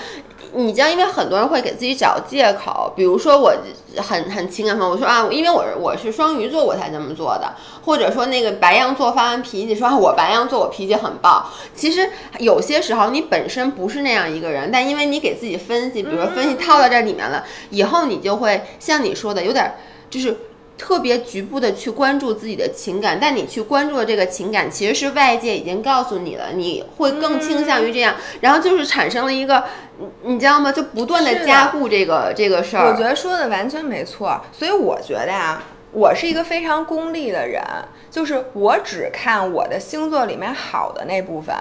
你知道因为很多人会给自己找借口，比如说我很很情感方，我说啊，因为我我是双鱼座，我才这么做的，或者说那个白羊座发完脾气说我白羊座我脾气很暴，其实有些时候你本身不是那样一个人，但因为你给自己分析，比如说分析套到这里面了，以后你就会像你说的有点就是。特别局部的去关注自己的情感，但你去关注的这个情感，其实是外界已经告诉你了，你会更倾向于这样，然后就是产生了一个，你知道吗？就不断的加固这个这个事儿。我觉得说的完全没错，所以我觉得呀，我是一个非常功利的人，就是我只看我的星座里面好的那部分，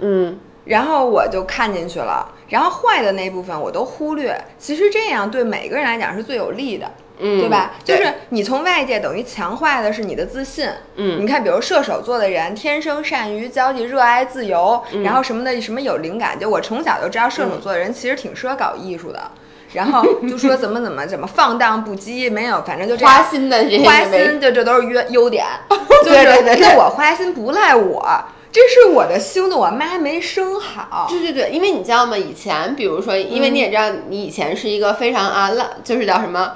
嗯，然后我就看进去了，然后坏的那部分我都忽略。其实这样对每个人来讲是最有利的。嗯，对吧？就是你从外界等于强化的是你的自信。嗯，你看，比如射手座的人天生善于交际、热爱自由，然后什么的，什么有灵感。就我从小就知道射手座的人其实挺适合搞艺术的。然后就说怎么怎么怎么放荡不羁，没有，反正就这花心的这花心，就这都是优优点。<laughs> 对对对，那我花心不赖我，这是我的星座，我妈没生好。对对对，因为你知道吗？以前比如说，因为你也知道，你以前是一个非常啊浪，就是叫什么？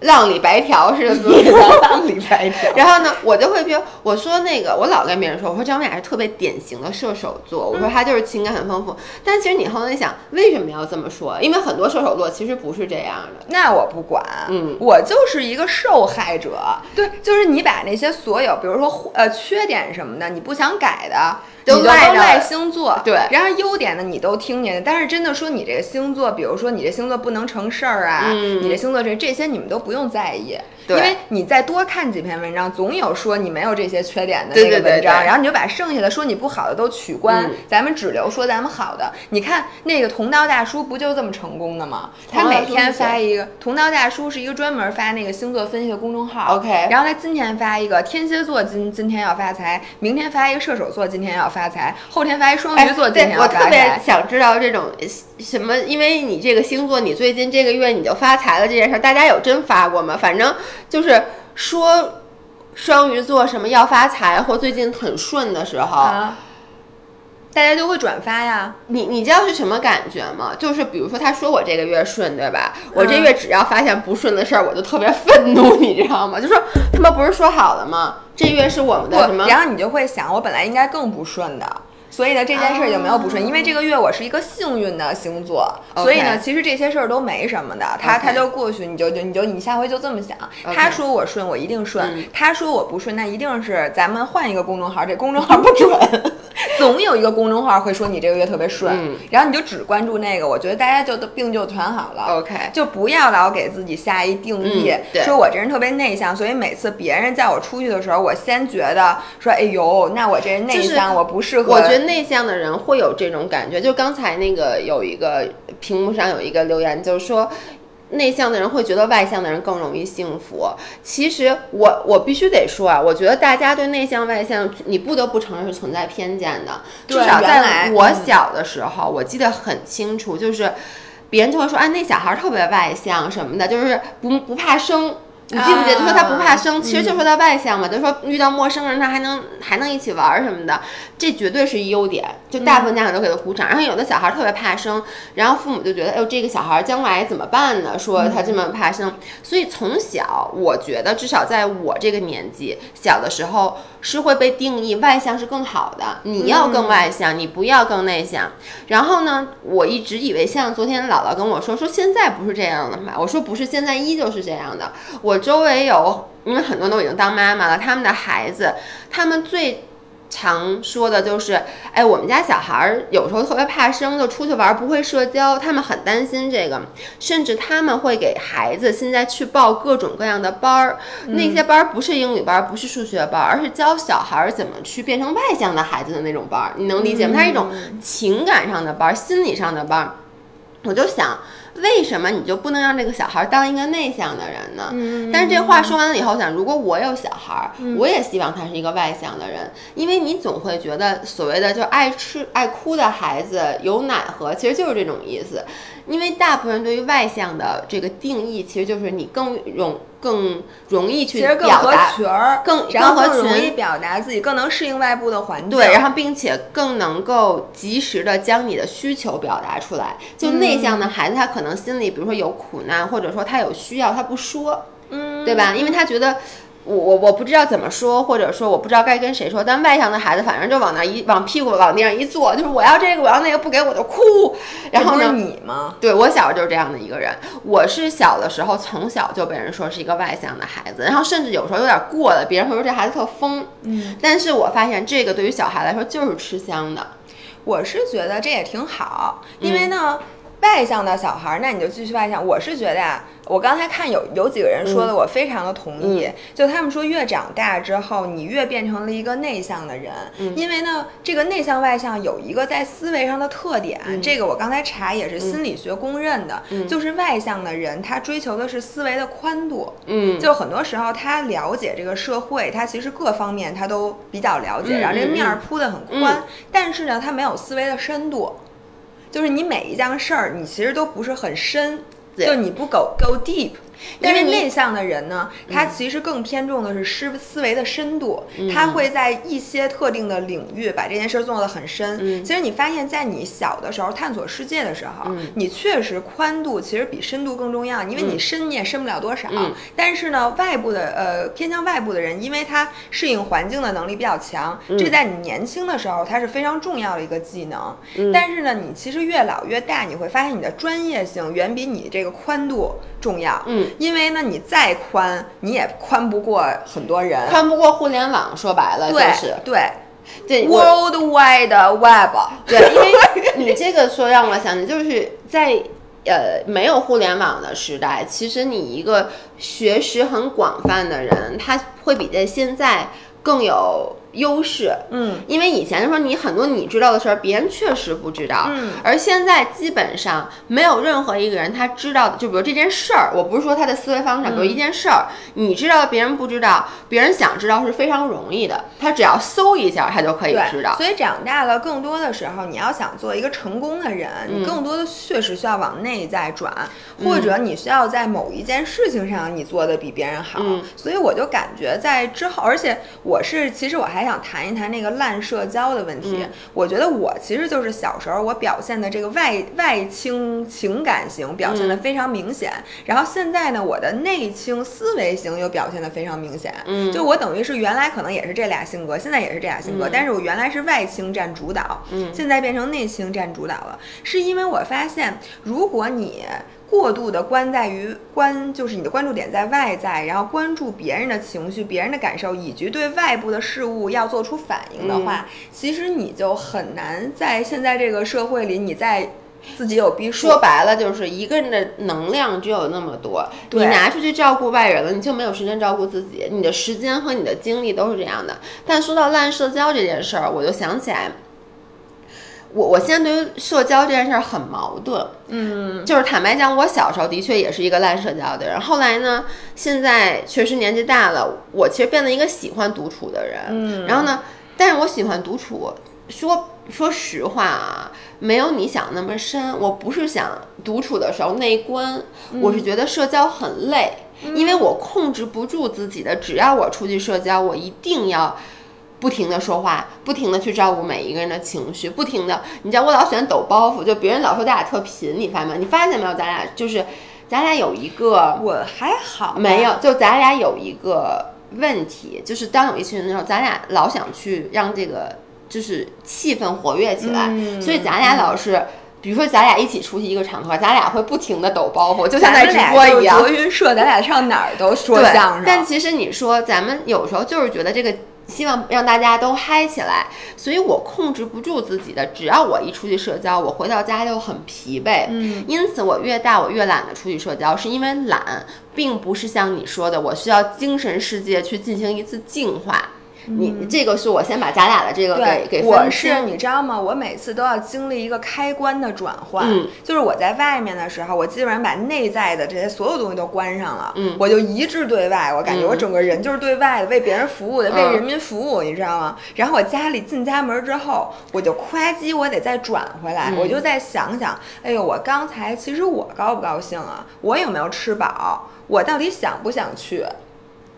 浪里白条似的，<laughs> 浪里白条。然后呢，我就会比如，我说那个，我老跟别人说，我说张文雅是特别典型的射手座，我说他就是情感很丰富。但其实你后来想，为什么要这么说？因为很多射手座其实不是这样的。那我不管，嗯，我就是一个受害者。对，就是你把那些所有，比如说呃缺点什么的，你不想改的。都赖星座，对，然后优点呢你都听见，但是真的说你这个星座，比如说你这星座不能成事儿啊，你这星座这这些你们都不用在意。因为你再多看几篇文章，总有说你没有这些缺点的那个文章，然后你就把剩下的说你不好的都取关，咱们只留说咱们好的。你看那个同道大叔不就这么成功的吗？他每天发一个同道大叔是一个专门发那个星座分析的公众号。OK，然后他今天发一个天蝎座今今天要发财，明天发一个射手座今天要发财，后天发一双鱼座今天要发财。我特别想知道这种什么，因为你这个星座你最近这个月你就发财了这件事，大家有真发过吗？反正。就是说，双鱼座什么要发财或最近很顺的时候，大家就会转发呀。你你知道是什么感觉吗？就是比如说他说我这个月顺，对吧？我这月只要发现不顺的事儿，我就特别愤怒，你知道吗？就说他们不是说好了吗？这月是我们的什么？然后你就会想，我本来应该更不顺的。所以呢，这件事儿就没有不顺，因为这个月我是一个幸运的星座，所以呢，其实这些事儿都没什么的，他他就过去，你就就你就你下回就这么想，他说我顺，我一定顺；他说我不顺，那一定是咱们换一个公众号，这公众号不准。<laughs> 总有一个公众号会说你这个月特别顺，然后你就只关注那个，我觉得大家就都病就全好了。OK，就不要老给自己下一定义，说我这人特别内向，所以每次别人叫我出去的时候，我先觉得说，哎呦，那我这人内向，我不适合。我觉得内向的人会有这种感觉，就刚才那个有一个屏幕上有一个留言，就是说。内向的人会觉得外向的人更容易幸福。其实我我必须得说啊，我觉得大家对内向外向，你不得不承认是存在偏见的。至少在我小的时候，我记得很清楚，就是别人就会说，哎，那小孩特别外向什么的，就是不不怕生。你记不记得说他不怕生，其实就说他外向嘛，就说遇到陌生人他还能还能一起玩什么的，这绝对是一优点。就大部分家长都给他鼓掌。然后有的小孩特别怕生，然后父母就觉得，哎呦，这个小孩将来怎么办呢？说他这么怕生，所以从小我觉得，至少在我这个年纪，小的时候是会被定义外向是更好的，你要更外向，你不要更内向。然后呢，我一直以为像昨天姥姥跟我说，说现在不是这样的嘛，我说不是，现在依旧是这样的。我。周围有，因为很多都已经当妈妈了，他们的孩子，他们最常说的就是，哎，我们家小孩儿有时候特别怕生，就出去玩不会社交，他们很担心这个，甚至他们会给孩子现在去报各种各样的班儿，那些班儿不是英语班，不是数学班，而是教小孩儿怎么去变成外向的孩子的那种班儿，你能理解吗？它是一种情感上的班儿，心理上的班儿，我就想。为什么你就不能让这个小孩当一个内向的人呢？但是这话说完了以后，想如果我有小孩，我也希望他是一个外向的人，因为你总会觉得所谓的就爱吃爱哭的孩子有奶喝，其实就是这种意思。因为大部分人对于外向的这个定义，其实就是你更容更容易去表达，更然后更容易表达自己，更能适应外部的环境。对，然后并且更能够及时的将你的需求表达出来。就内向的孩子，他可能心里比如说有苦难，或者说他有需要，他不说，嗯，对吧？因为他觉得。我我我不知道怎么说，或者说我不知道该跟谁说。但外向的孩子，反正就往那一往屁股往地上一坐，就是我要这个，我要那个，不给我就哭。然后呢？你吗？对我小时候就是这样的一个人。我是小的时候从小就被人说是一个外向的孩子，然后甚至有时候有点过了，别人会说这孩子特疯。嗯。但是我发现这个对于小孩来说就是吃香的。我是觉得这也挺好，因为呢。外向的小孩，那你就继续外向。我是觉得呀，我刚才看有有几个人说的，我非常的同意。就他们说，越长大之后，你越变成了一个内向的人。因为呢，这个内向外向有一个在思维上的特点，这个我刚才查也是心理学公认的，就是外向的人他追求的是思维的宽度。嗯，就很多时候他了解这个社会，他其实各方面他都比较了解，然后这个面儿铺的很宽，但是呢，他没有思维的深度。就是你每一件事儿，你其实都不是很深，就你不 go go deep。但是内向的人呢，他其实更偏重的是思思维的深度，他会在一些特定的领域把这件事做得很深。其实你发现，在你小的时候探索世界的时候，你确实宽度其实比深度更重要，因为你深你也深不了多少。但是呢，外部的呃偏向外部的人，因为他适应环境的能力比较强，这在你年轻的时候它是非常重要的一个技能。但是呢，你其实越老越大，你会发现你的专业性远比你这个宽度重要。嗯。因为呢，你再宽，你也宽不过很多人，宽不过互联网。说白了就是对，对，World Wide Web。对，因为你这个说让我想起，就是在呃没有互联网的时代，其实你一个学识很广泛的人，他会比在现在更有。优势，嗯，因为以前说你很多你知道的事儿，别人确实不知道，嗯，而现在基本上没有任何一个人他知道的，就比如这件事儿，我不是说他的思维方式，比如一件事儿，你知道别人不知道，别人想知道是非常容易的，他只要搜一下，他就可以知道。所以长大了，更多的时候，你要想做一个成功的人，你更多的确实需要往内在转，或者你需要在某一件事情上你做的比别人好。所以我就感觉在之后，而且我是其实我还。还想谈一谈那个烂社交的问题。嗯。我觉得我其实就是小时候我表现的这个外外倾情感型表现的嗯。非常明显，然后现在呢，我的内倾思维型又表现的非常明显。嗯。就我等于是原来可能也是这俩性格，现在也是这俩性格，嗯。但是我原来是外倾占主导，嗯。现在变成内倾占主导了，是因为我发现，如果你过度的关在于关，就是你的关注点在外在，然后关注别人的情绪、别人的感受，以及对外部的事物要做出反应的话，嗯其实你就很难在现在这个社会里，你在自己有逼数。说白了就是一个人的能量只有那么多，你拿出去照顾外人了，你就没有时间照顾自己，你的时间和你的精力都是这样的。但说到烂社交这件事儿，我就想起来。我我现在对于社交这件事儿很矛盾，嗯，就是坦白讲，我小时候的确也是一个烂社交的人。后来呢，现在确实年纪大了，我其实变得一个喜欢独处的人。嗯然后呢，但是我喜欢独处，说说实话啊，没有你想那么深。我不是想独处的时候内观，我是觉得社交很累，因为我控制不住自己的。只要我出去社交，我一定要。不停的说话，不停的去照顾每一个人的情绪，不停的，你知道我老喜欢抖包袱，就别人老说咱俩特贫，你发现没有？你发现没有？咱俩就是，咱俩有一个我还好，没有，就咱俩有一个问题，就是当有一群人的时候，咱俩老想去让这个就是气氛活跃起来，嗯所以咱俩老是。比如说，咱俩一起出席一个场合，咱俩会不停的抖包袱，就像在直播一样。德云社，咱俩上哪儿都说相声。但其实你说，咱们有时候就是觉得这个，希望让大家都嗨起来，所以我控制不住自己的。只要我一出去社交，我回到家就很疲惫。嗯，因此我越大，我越懒得出去社交，是因为懒，并不是像你说的，我需要精神世界去进行一次净化。你这个是我先把咱俩的这个给对，给我是你知道吗？我每次都要经历一个开关的转换，嗯就是我在外面的时候，我基本上把内在的这些所有东西都关上了，嗯我就一致对外，我感觉嗯我整个人就是对外的，为别人服务的，嗯为人民服务，你知道吗？然后我家里进家门之后，我就夸叽，我得再转回来，嗯我就再想想，哎呦，我刚才其实我高不高兴啊？我有没有吃饱？我到底想不想去？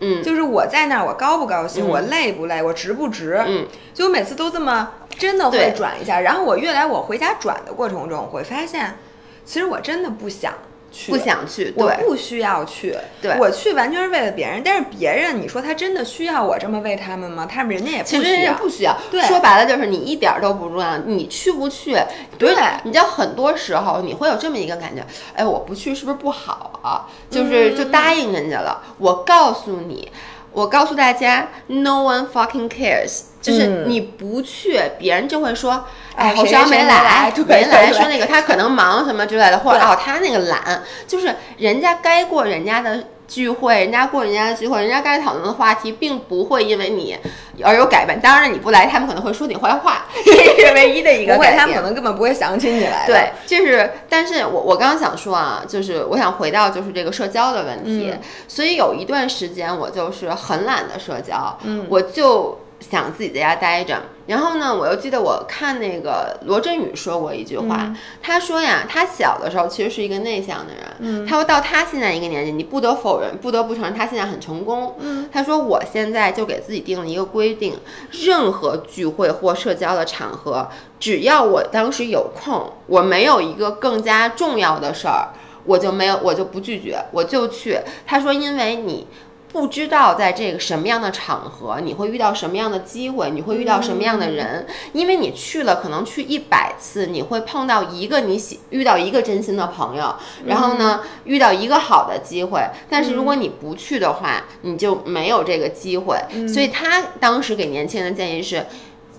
嗯就是我在那儿，我高不高兴？嗯我累不累？我值不值？嗯，就我每次都这么真的会转一下，然后我越来我回家转的过程中，我会发现，其实我真的不想去，不想去，我对不需要去，对我去完全是为了别人，但是别人，你说他真的需要我这么为他们吗？他们人家也不其实人需要。家不需要，对说白了就是你一点儿都不重要，你去不去？对你知道很多时候你会有这么一个感觉，哎，我不去是不是不好啊？就是就答应人家了。我告诉你，我告诉大家，no one fucking cares，就是嗯你不去，别人就会说。哎侯少谁谁没没来没来说那个他可能忙什么之类的，或者哦他那个懒，就是人家该过人家的聚会，人家过人家的聚会，人家该讨论的话题，并不会因为你而有改变。当然你不来，他们可能会说你坏话，<laughs> 这是唯一的一个不会，他们可能根本不会想起你来。对，就是，但是我我刚刚想说啊，就是我想回到就是这个社交的问题，嗯所以有一段时间我就是很懒得社交，嗯我就想自己在家待着。然后呢，我又记得我看那个罗振宇说过一句话，嗯他说呀，他小的时候其实是一个内向的人，嗯他说到他现在一个年纪，你不得否认，不得不承认他现在很成功。嗯，他说我现在就给自己定了一个规定，任何聚会或社交的场合，只要我当时有空，我没有一个更加重要的事儿，我就没有，我就不拒绝，我就去。他说，因为你。不知道在这个什么样的场合，你会遇到什么样的机会，你会遇到什么样的人，因为你去了，可能去一百次，你会碰到一个你喜遇到一个真心的朋友，然后呢，遇到一个好的机会。但是如果你不去的话，你就没有这个机会。所以他当时给年轻人的建议是。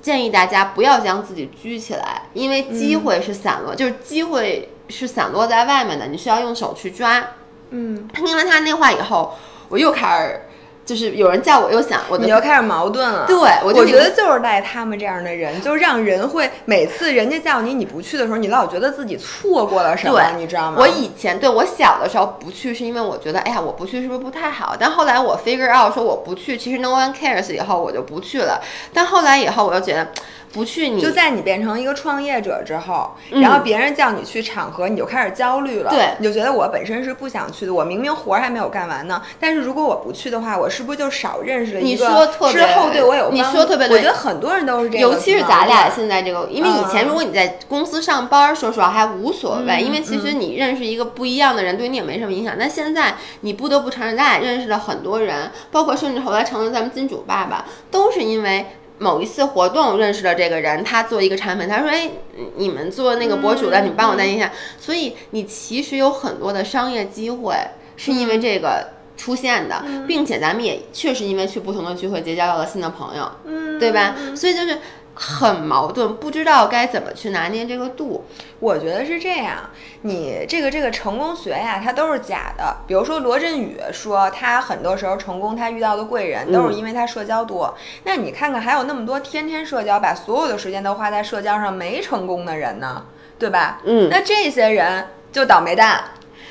建议大家不要将自己拘起来，因为机会是散落，就是机会是散落在外面的，你需要用手去抓。嗯，听完他那话以后，我又开始，就是有人叫我，又想我的你就开始矛盾了。对我我觉得就是带他们这样的人，就让人会每次人家叫你你不去的时候，你老觉得自己错过了什么，对，你知道吗？我以前对我小的时候不去，是因为我觉得，哎呀，我不去是不是不太好？但后来我 figure out 说我不去，其实 no one cares，以后我就不去了。但后来以后，我又觉得，不去你就在你变成一个创业者之后，然后别人叫你去场合，你就开始焦虑了。对，你就觉得我本身是不想去的，我明明活儿还没有干完呢。但是如果我不去的话，我是不是就少认识了一个之后对我有你说特别对？我觉得很多人都是这样，尤其是咱俩现在这个，因为以前如果你在公司上班，说实话还无所谓，因为其实你认识一个不一样的人，对你也没什么影响。但现在你不得不承认，咱俩认识了很多人，包括甚至后来成了咱们金主爸爸，都是因为。某一次活动认识了这个人，他做一个产品，他说：“哎，你们做那个博主的，你帮我代言一下。”所以你其实有很多的商业机会是因为这个出现的，并且咱们也确实因为去不同的聚会结交到了新的朋友，对吧？所以就是。很矛盾，不知道该怎么去拿捏这个度。我觉得是这样，你这个这个成功学呀，它都是假的。比如说罗振宇说他很多时候成功，他遇到的贵人都是因为他社交多。那你看看，还有那么多天天社交，把所有的时间都花在社交上没成功的人呢，对吧？嗯，那这些人就倒霉蛋。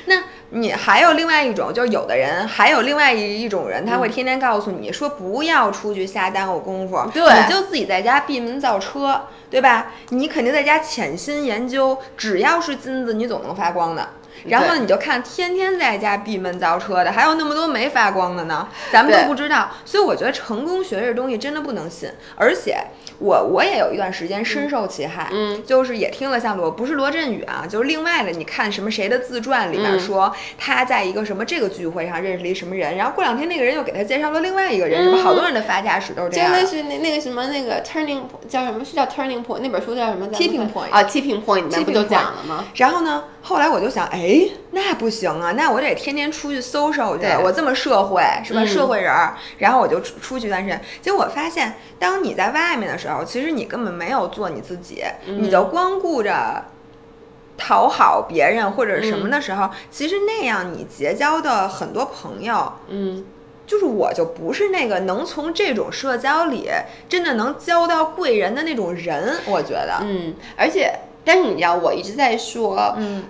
那。你还有另外一种，就是有的人还有另外一一种人，他会天天告诉你说不要出去瞎耽误功夫，对，你就自己在家闭门造车，对吧？你肯定在家潜心研究，只要是金子，你总能发光的。然后你就看天天在家闭门造车的，还有那么多没发光的呢，咱们都不知道。所以我觉得成功学这东西真的不能信，而且。我我也有一段时间深受其害，嗯，就是也听了像罗，不是罗振宇啊，就是另外的，你看什么谁的自传里面说他在一个什么这个聚会上认识了一什么人，然后过两天那个人又给他介绍了另外一个人，什么好多人的发家史都是这样。就类似那那个什么那个 turning 叫什么是叫 turning point 那本书叫什么？tipping point 啊 tipping point 里面不就讲了吗？然后呢，后来我就想，哎，那不行啊，那我得天天出去 social 去，我这么社会是吧？社会人儿，然后我就出出去一段时间，结果发现，当你在外面的时候，其实你根本。没有做你自己，你就光顾着讨好别人或者什么的时候，其实那样你结交的很多朋友，嗯，就是我就不是那个能从这种社交里真的能交到贵人的那种人，我觉得，嗯，而且，但是你知道，我一直在说，嗯，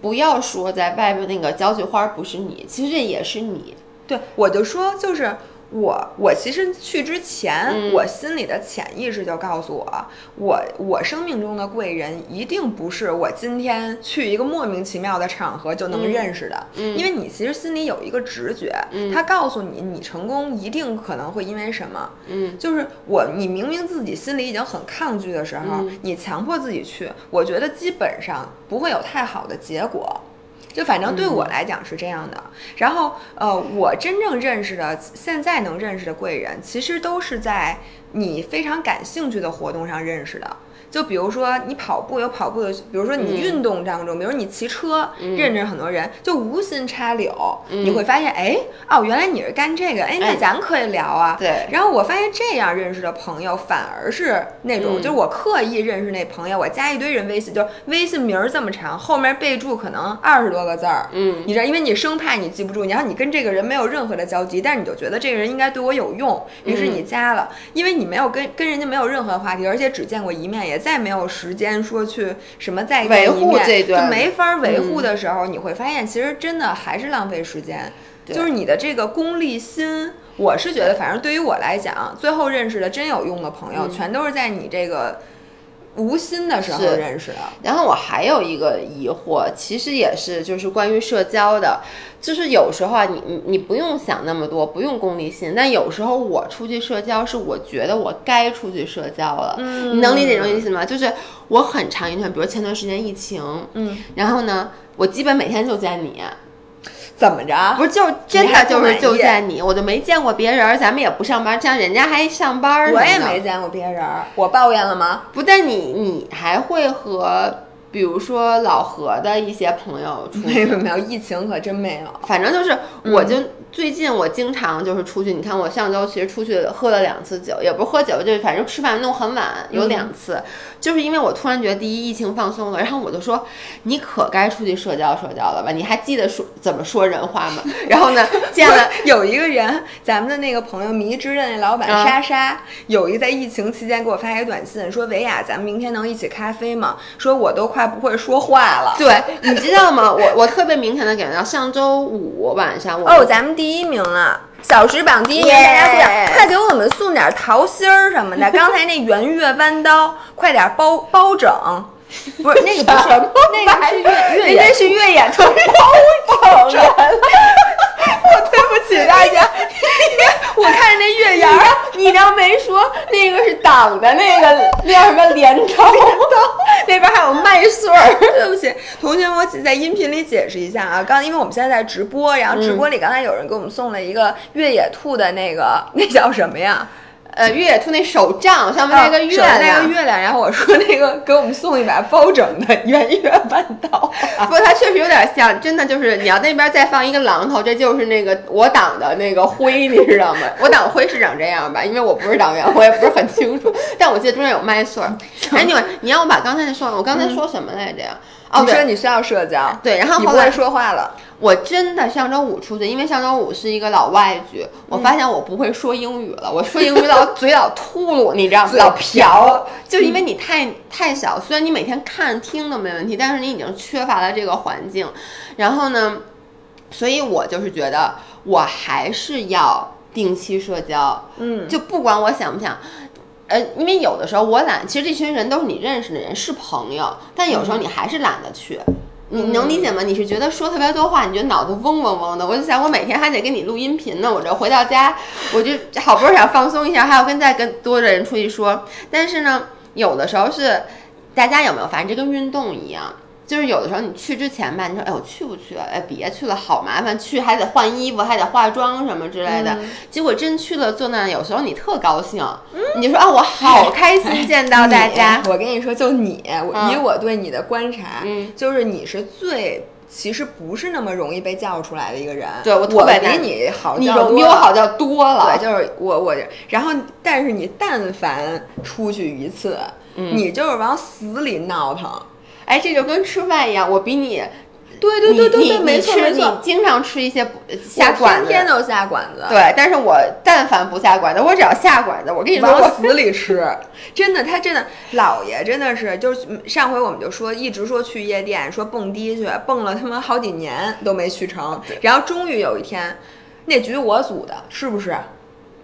不要说在外边那个交际花不是你，其实这也是你，对，我就说就是。我我其实去之前，我心里的潜意识就告诉我，我我生命中的贵人一定不是我今天去一个莫名其妙的场合就能认识的，因为你其实心里有一个直觉，他告诉你你成功一定可能会因为什么，嗯，就是我你明明自己心里已经很抗拒的时候，你强迫自己去，我觉得基本上不会有太好的结果。就反正对我来讲是这样的，然后呃，我真正认识的现在能认识的贵人，其实都是在你非常感兴趣的活动上认识的。就比如说你跑步有跑步的，比如说你运动当中，比如你骑车认识很多人，就无心插柳，你会发现，哎，哦，原来你是干这个，哎，那咱可以聊啊。对。然后我发现这样认识的朋友，反而是那种，就是我刻意认识那朋友，我加一堆人微信，就微信名儿这么长，后面备注可能二十多个字儿。嗯。你知道，因为你生怕你记不住，然后你跟这个人没有任何的交集，但是你就觉得这个人应该对我有用，于是你加了，因为你没有跟跟人家没有任何话题，而且只见过一面，也。再没有时间说去什么再维护这段，就没法维护的时候，你会发现其实真的还是浪费时间。就是你的这个功利心，我是觉得，反正对于我来讲，最后认识的真有用的朋友，全都是在你这个。无心的时候认识的。然后我还有一个疑惑，其实也是就是关于社交的，就是有时候啊，你你你不用想那么多，不用功利心。但有时候我出去社交，是我觉得我该出去社交了。嗯，你能理解这种意思吗？就是我很长一段，比如前段时间疫情，嗯，然后呢，我基本每天就见你。怎么着？不是，就真的就是就见你，我就没见过别人。咱们也不上班，像人家还上班。我也没见过别人，我抱怨了吗？不但你，你还会和，比如说老何的一些朋友出。没有没有，疫情可真没有。反正就是，我就。最近我经常就是出去，你看我上周其实出去喝了两次酒，也不是喝酒，就是反正吃饭弄很晚，有两次，就是因为我突然觉得第一疫情放松了，然后我就说你可该出去社交社交了吧？你还记得说怎么说人话吗？然后呢，<laughs> 见了有一个人，咱们的那个朋友迷之的那老板莎莎，有一个在疫情期间给我发一个短信说维亚，咱们明天能一起咖啡吗？说我都快不会说话了。对，你知道吗？我我特别明显的感觉到上周五晚上我，哦，咱们第。第一名了，小时榜第一名，大家快快给我们送点桃心儿什么的。<laughs> 刚才那圆月弯刀，快点包包拯。不是那个不是，<laughs> 那个是越越野，是越野兔包整。<laughs> 我对不起大家，<laughs> 我看那月牙，你要没说那个是党的那个那叫什么镰刀，那边还有麦穗儿。<laughs> 对不起，同学们，我在音频里解释一下啊。刚因为我们现在在直播，然后直播里刚才有人给我们送了一个越野兔的那个，那叫什么呀？呃，越野兔那手杖上面那个月亮，那个月亮。然后我说那个给我们送一把包拯的圆月弯刀，不过它确实有点像，真的就是你要那边再放一个榔头，这就是那个我党的那个徽，你知道吗？我党徽是长这样吧？因为我不是党员，我也不是很清楚，但我记得中间有麦穗儿。哎，你你让我把刚才那说，我刚才说什么来着呀？你说你需要社交，对，然后后来说话了。我真的上周五出去，因为上周五是一个老外局，我发现我不会说英语了。我说英语老嘴 <laughs> 老秃噜，你知道吗？老瓢，就因为你太太小。虽然你每天看听都没问题，但是你已经缺乏了这个环境。然后呢，所以我就是觉得我还是要定期社交。嗯，就不管我想不想。呃，因为有的时候我懒，其实这群人都是你认识的人，是朋友，但有时候你还是懒得去，你能理解吗？你是觉得说特别多话，你觉得脑子嗡嗡嗡的，我就想我每天还得跟你录音频呢，我这回到家，我就好不容易想放松一下，还要跟再跟多的人出去说，但是呢，有的时候是，大家有没有发现这跟运动一样？就是有的时候你去之前吧，你说哎我去不去？哎别去了，好麻烦，去还得换衣服，还得化妆什么之类的。结果真去了坐那，有时候你特高兴，你说啊我好开心见到大家。<laughs> 我跟你说，就你，以我对你的观察，就是你是最其实不是那么容易被叫出来的一个人。对我特别比你好叫你比我好叫多了。对，就是我我，然后但是你但凡出去一次，你就是往死里闹腾。哎，这就跟吃饭一样，我比你，对对对对对，没错没错，你经常吃一些下馆子，天天都下馆子。对，但是我但凡不下馆子，我只要下馆子，我跟你说，往死里吃。<laughs> 真的，他真的，姥爷真的是，就是上回我们就说，一直说去夜店，说蹦迪去，蹦了他妈好几年都没去成，然后终于有一天，那局我组的，是不是？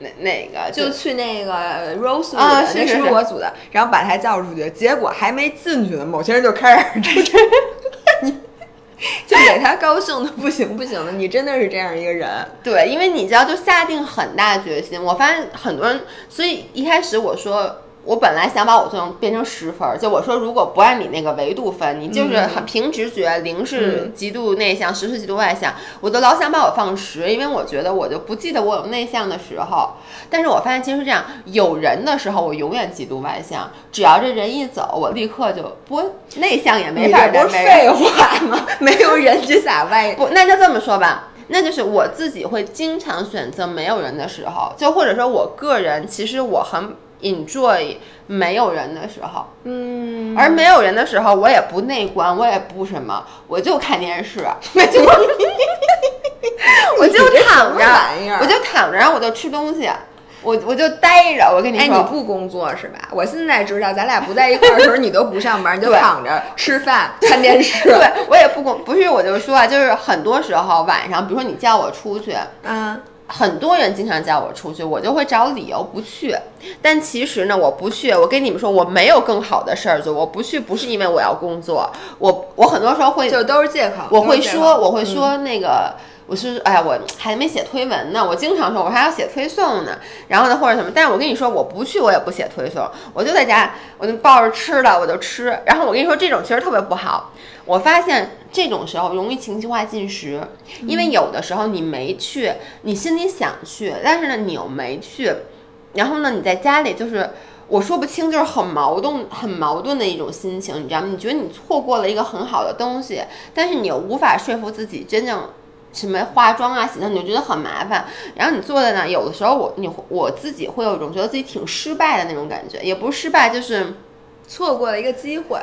哪哪个就去那个 Rose 啊，是是我组的，然后把他叫出去，结果还没进去呢，某些人就开始这这，<laughs> 你就给他高兴的不行不行的，你真的是这样一个人。对，因为你知道，就下定很大决心。我发现很多人，所以一开始我说。我本来想把我作用变成十分，就我说如果不按你那个维度分，你就是很凭直觉，零是极度内向，十是极度外向，我都老想把我放十，因为我觉得我就不记得我有内向的时候。但是我发现其实是这样，有人的时候我永远极度外向，只要这人一走，我立刻就不内向也没法儿。不是废话吗？没有人就撒外不，那就这么说吧，那就是我自己会经常选择没有人的时候，就或者说我个人其实我很。Enjoy 没有人的时候，嗯，而没有人的时候，我也不内观，我也不什么，我就看电视，<laughs> 我就我就躺着，我就躺着，然后我就吃东西，我我就待着。我跟你说，哎，你不工作是吧？我现在知道，咱俩不在一块儿的时候，你都不上班，你就躺着吃饭看电视。<laughs> 对，我也不工，不是，我就说啊，就是很多时候晚上，比如说你叫我出去，嗯。很多人经常叫我出去，我就会找理由不去。但其实呢，我不去。我跟你们说，我没有更好的事儿做。我不去不是因为我要工作，我 <laughs> 我很多时候会就都是借口。我会说，我会说那个，我是哎呀，我还没写推文呢。我经常说，我还要写推送呢。然后呢，或者什么？但是我跟你说，我不去，我也不写推送，我就在家，我就抱着吃的，我就吃。然后我跟你说，这种其实特别不好。我发现这种时候容易情绪化进食，因为有的时候你没去，你心里想去，但是呢你又没去，然后呢你在家里就是我说不清，就是很矛盾、很矛盾的一种心情，你知道吗？你觉得你错过了一个很好的东西，但是你又无法说服自己真正什么化妆啊、洗头，你就觉得很麻烦。然后你坐在那，有的时候我你我自己会有一种觉得自己挺失败的那种感觉，也不是失败，就是错过了一个机会。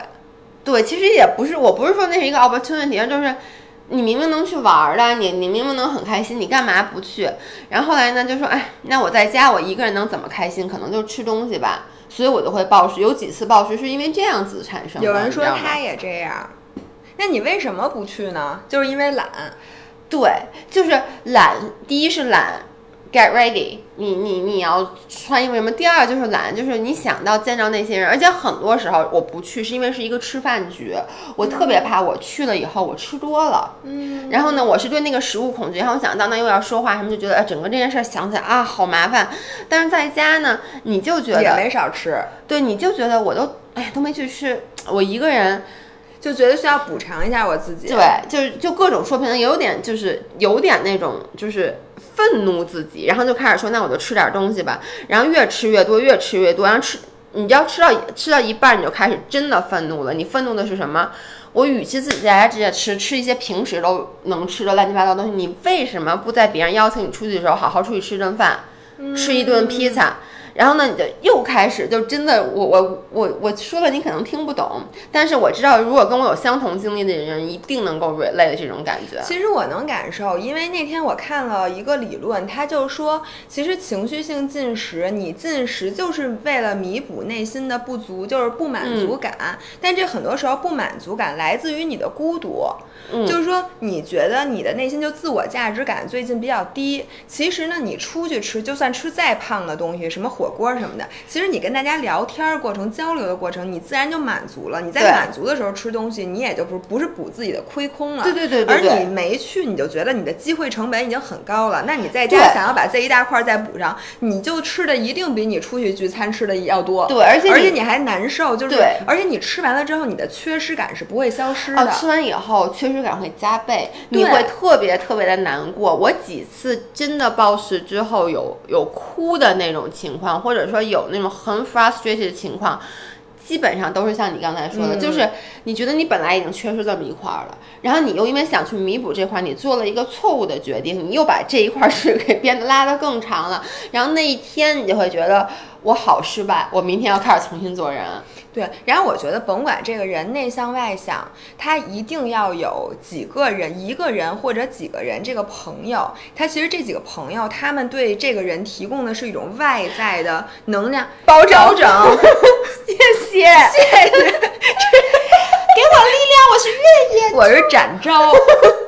对，其实也不是，我不是说那是一个 opportunity，就是你明明能去玩儿的，你你明明能很开心，你干嘛不去？然后后来呢，就说，哎，那我在家我一个人能怎么开心？可能就吃东西吧，所以我就会暴食，有几次暴食是因为这样子产生的。有人说他也这样，那你为什么不去呢？就是因为懒。对，就是懒。第一是懒。Get ready，你你你要穿衣服什么？第二就是懒，就是你想到见到那些人，而且很多时候我不去是因为是一个吃饭局，我特别怕我去了以后我吃多了，嗯，然后呢，我是对那个食物恐惧，然后我想到那又要说话什么，就觉得哎，整个这件事想起来啊好麻烦。但是在家呢，你就觉得也没少吃，对，你就觉得我都哎都没去吃，我一个人。就觉得需要补偿一下我自己，对，就是就各种说评，有点就是有点那种就是愤怒自己，然后就开始说，那我就吃点东西吧，然后越吃越多，越吃越多，然后吃，你要吃到吃到一半，你就开始真的愤怒了。你愤怒的是什么？我与其自己在家直接吃吃一些平时都能吃的乱七八糟东西，你为什么不在别人邀请你出去的时候好好出去吃顿饭，吃一顿披萨？然后呢，你就又开始，就真的，我我我我说了，你可能听不懂，但是我知道，如果跟我有相同经历的人，一定能够 relate 这种感觉。其实我能感受，因为那天我看了一个理论，他就说，其实情绪性进食，你进食就是为了弥补内心的不足，就是不满足感。但这很多时候不满足感来自于你的孤独，就是说你觉得你的内心就自我价值感最近比较低。其实呢，你出去吃，就算吃再胖的东西，什么火。火锅什么的，其实你跟大家聊天过程、交流的过程，你自然就满足了。你在满足的时候吃东西，你也就不不是补自己的亏空了。对对对。而你没去，你就觉得你的机会成本已经很高了。那你在家想要把这一大块再补上，你就吃的一定比你出去聚餐吃的要多。对，而且而且你还难受，就是对。而且你吃完了之后，你的缺失感是不会消失的。哦，吃完以后缺失感会加倍，你会特别特别的难过。我几次真的暴食之后有有哭的那种情况。或者说有那种很 frustrated 的情况，基本上都是像你刚才说的，就是你觉得你本来已经缺失这么一块了，然后你又因为想去弥补这块，你做了一个错误的决定，你又把这一块是 <laughs> 给变得拉得更长了，然后那一天你就会觉得。我好失败，我明天要开始重新做人。对，然后我觉得甭管这个人内向外向，他一定要有几个人，一个人或者几个人这个朋友。他其实这几个朋友，他们对这个人提供的是一种外在的能量包整。<laughs> 谢谢，谢谢，给我力量，我是月夜，我是展昭。<laughs>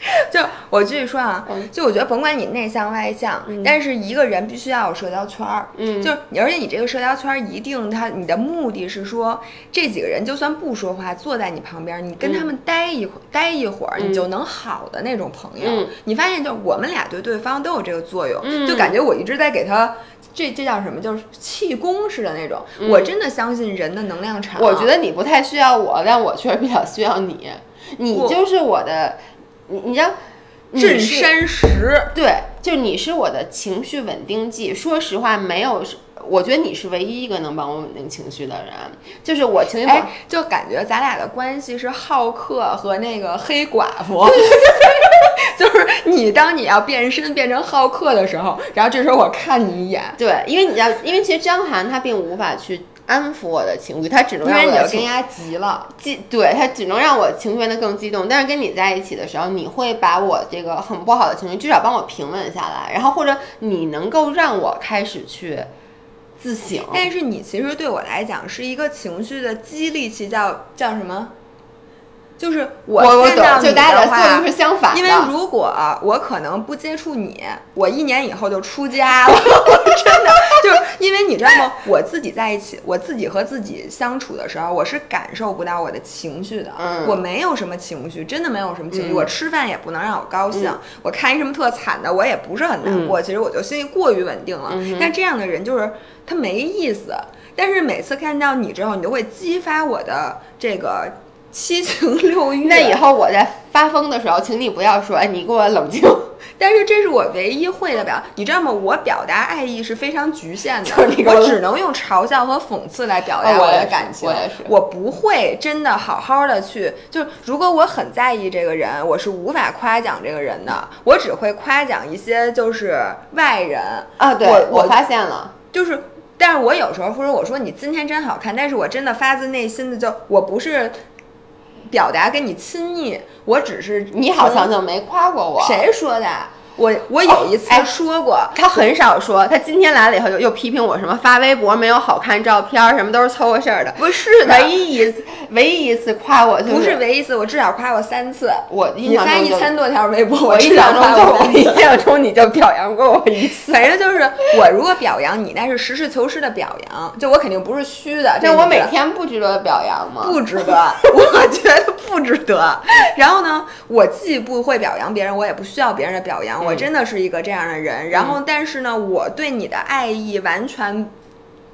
<laughs> 就我继续说啊，就我觉得甭管你内向外向，但是一个人必须要有社交圈儿，嗯，就是而且你这个社交圈儿一定他你的目的是说这几个人就算不说话，坐在你旁边，你跟他们待一会待一会儿，你就能好的那种朋友。你发现就我们俩对对方都有这个作用，就感觉我一直在给他这这叫什么，就是气功似的那种。我真的相信人的能量场。我觉得你不太需要我，但我确实比较需要你，你就是我的。你你知道，镇山石，对，就你是我的情绪稳定剂。说实话，没有，我觉得你是唯一一个能帮我稳定情绪的人。就是我情绪，哎，就感觉咱俩的关系是浩克和那个黑寡妇，<laughs> 就是你当你要变身变成浩克的时候，然后这时候我看你一眼，对，因为你要，因为其实张涵他并无法去。安抚我的情绪，他只能让我跟人家急了，激对他只能让我情绪变得更激动。但是跟你在一起的时候，你会把我这个很不好的情绪至少帮我平稳下来，然后或者你能够让我开始去自省。但是你其实对我来讲是一个情绪的激励器，叫叫什么？就是我见到你的话，是相反因为如果我可能不接触你，我一年以后就出家了。<laughs> 真的，就是因为你知道吗？我自己在一起，我自己和自己相处的时候，我是感受不到我的情绪的。我没有什么情绪，真的没有什么情绪。我吃饭也不能让我高兴，我看一什么特惨的，我也不是很难过。其实我就心里过于稳定了。但这样的人就是他没意思。但是每次看到你之后，你就会激发我的这个。七情六欲。那以后我在发疯的时候，请你不要说，哎，你给我冷静。<laughs> 但是这是我唯一会的表，你知道吗？我表达爱意是非常局限的，我只能用嘲笑和讽刺来表达我的感情。我也是，我不会真的好好的去，就如果我很在意这个人，我是无法夸奖这个人的，我只会夸奖一些就是外人啊。对，我发现了，就是，但是我有时候或者我说你今天真好看，但是我真的发自内心的就我不是。表达跟你亲昵，我只是你好像就没夸过我。谁说的？我我有一次说过，他很少说。他今天来了以后又又批评我什么发微博没有好看照片，什么都是凑合事儿的。不是的，唯一一次，唯一一次夸我就不是唯一一次，我至少夸我三次。我你发一千多条微博，我印象中我印象中你就表扬过我一次。反正就是我如果表扬你，那是实事求是的表扬，就我肯定不是虚的。那我每天不值得表扬吗？不值得，<laughs> 我觉得不值得。然后呢，我既不会表扬别人，我也不需要别人的表扬。我真的是一个这样的人。然后，但是呢，我对你的爱意完全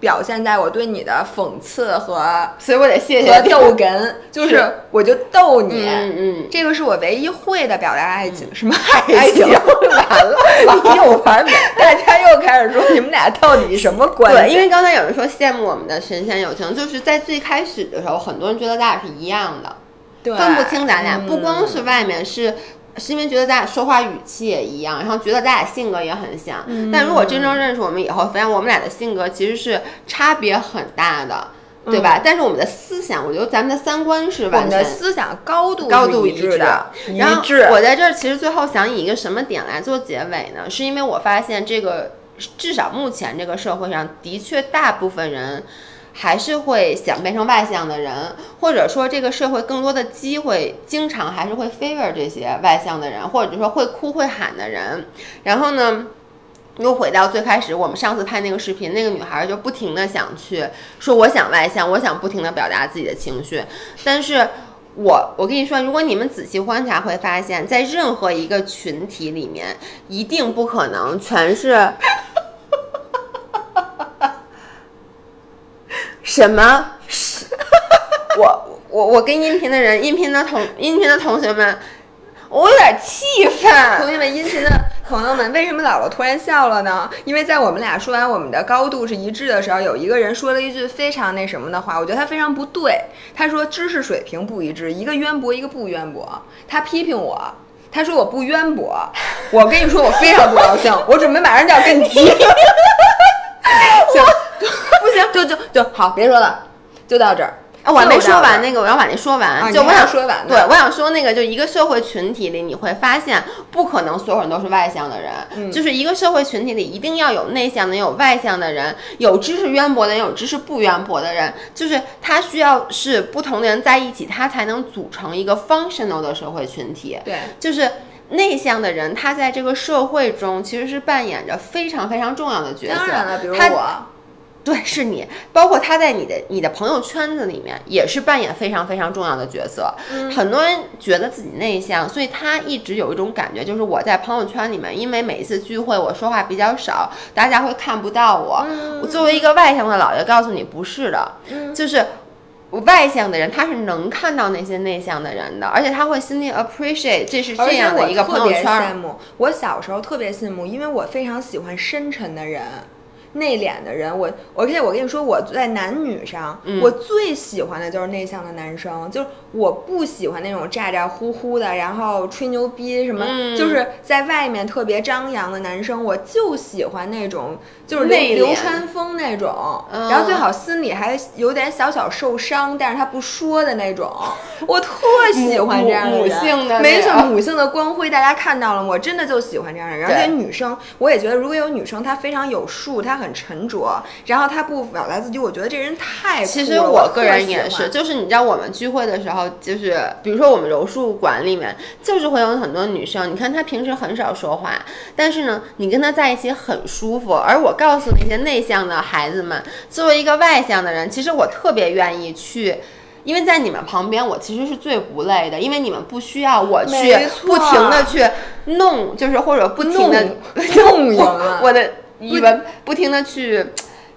表现在我对你的讽刺和，<laughs> 所以我得谢谢和逗哏，<laughs> 就是我就逗你。嗯嗯，这个是我唯一会的表达爱情。什么爱情？完了，<laughs> 你又完美，大家又开始说你们俩到底什么关系？对，因为刚才有人说羡慕我们的神仙友情，就是在最开始的时候，很多人觉得咱俩是一样的。分不清咱俩，不光是外面是，是因为觉得咱俩说话语气也一样，然后觉得咱俩性格也很像。但如果真正认识我们以后，发现我们俩的性格其实是差别很大的，对吧？但是我们的思想，我觉得咱们的三观是完全思想高度高度一致的。然后我在这儿其实最后想以一个什么点来做结尾呢？是因为我发现这个至少目前这个社会上的确大部分人。还是会想变成外向的人，或者说这个社会更多的机会，经常还是会 favor 这些外向的人，或者说会哭会喊的人。然后呢，又回到最开始，我们上次拍那个视频，那个女孩就不停的想去说，我想外向，我想不停的表达自己的情绪。但是我我跟你说，如果你们仔细观察，会发现在任何一个群体里面，一定不可能全是。什么？是 <laughs> 我我我跟音频的人，音频的同音频的同学们，我有点气愤。同学们，音频的朋友们，为什么姥姥突然笑了呢？因为在我们俩说完我们的高度是一致的时候，有一个人说了一句非常那什么的话，我觉得他非常不对。他说知识水平不一致，一个渊博，一个不渊博。他批评我，他说我不渊博。我跟你说，我非常不高兴，我准备马上就要跟你提。就好，别说了，就到这儿。啊，我还没说完那个，我要把那说完。就我想说完，对，我想说那个，就一个社会群体里，你会发现不可能所有人都是外向的人，就是一个社会群体里一定要有内向的，有外向的人，有知识渊博的，有知识不渊博的人，就是他需要是不同的人在一起，他才能组成一个 functional 的社会群体。对，就是内向的人，他在这个社会中其实是扮演着非常非常重要的角色。当然了，比如我。对，是你，包括他在你的你的朋友圈子里面也是扮演非常非常重要的角色。很多人觉得自己内向，所以他一直有一种感觉，就是我在朋友圈里面，因为每一次聚会我说话比较少，大家会看不到我。我作为一个外向的老爷，告诉你不是的，就是外向的人他是能看到那些内向的人的，而且他会心里 appreciate 这是这样的一个朋友圈。羡慕我小时候特别羡慕，因为我非常喜欢深沉的人。内敛的人，我我可以我跟你说，我在男女上，我最喜欢的就是内向的男生，就是我不喜欢那种咋咋呼呼的，然后吹牛逼什么，就是在外面特别张扬的男生，我就喜欢那种就是流流川枫那种，然后最好心里还有点小小受伤，但是他不说的那种，<laughs> 我特喜欢这样的人，没错，母性的光辉大家看到了吗？我真的就喜欢这样的人，而且女生，我也觉得如果有女生她非常有数，她很。沉着，然后她不表达自己，我觉得这人太其实我个人也是，就是你知道我们聚会的时候，就是比如说我们柔术馆里面，就是会有很多女生。你看她平时很少说话，但是呢，你跟她在一起很舒服。而我告诉那些内向的孩子们，作为一个外向的人，其实我特别愿意去，因为在你们旁边，我其实是最不累的，因为你们不需要我去不停的去弄，就是或者不停的弄我的。你们不停的去，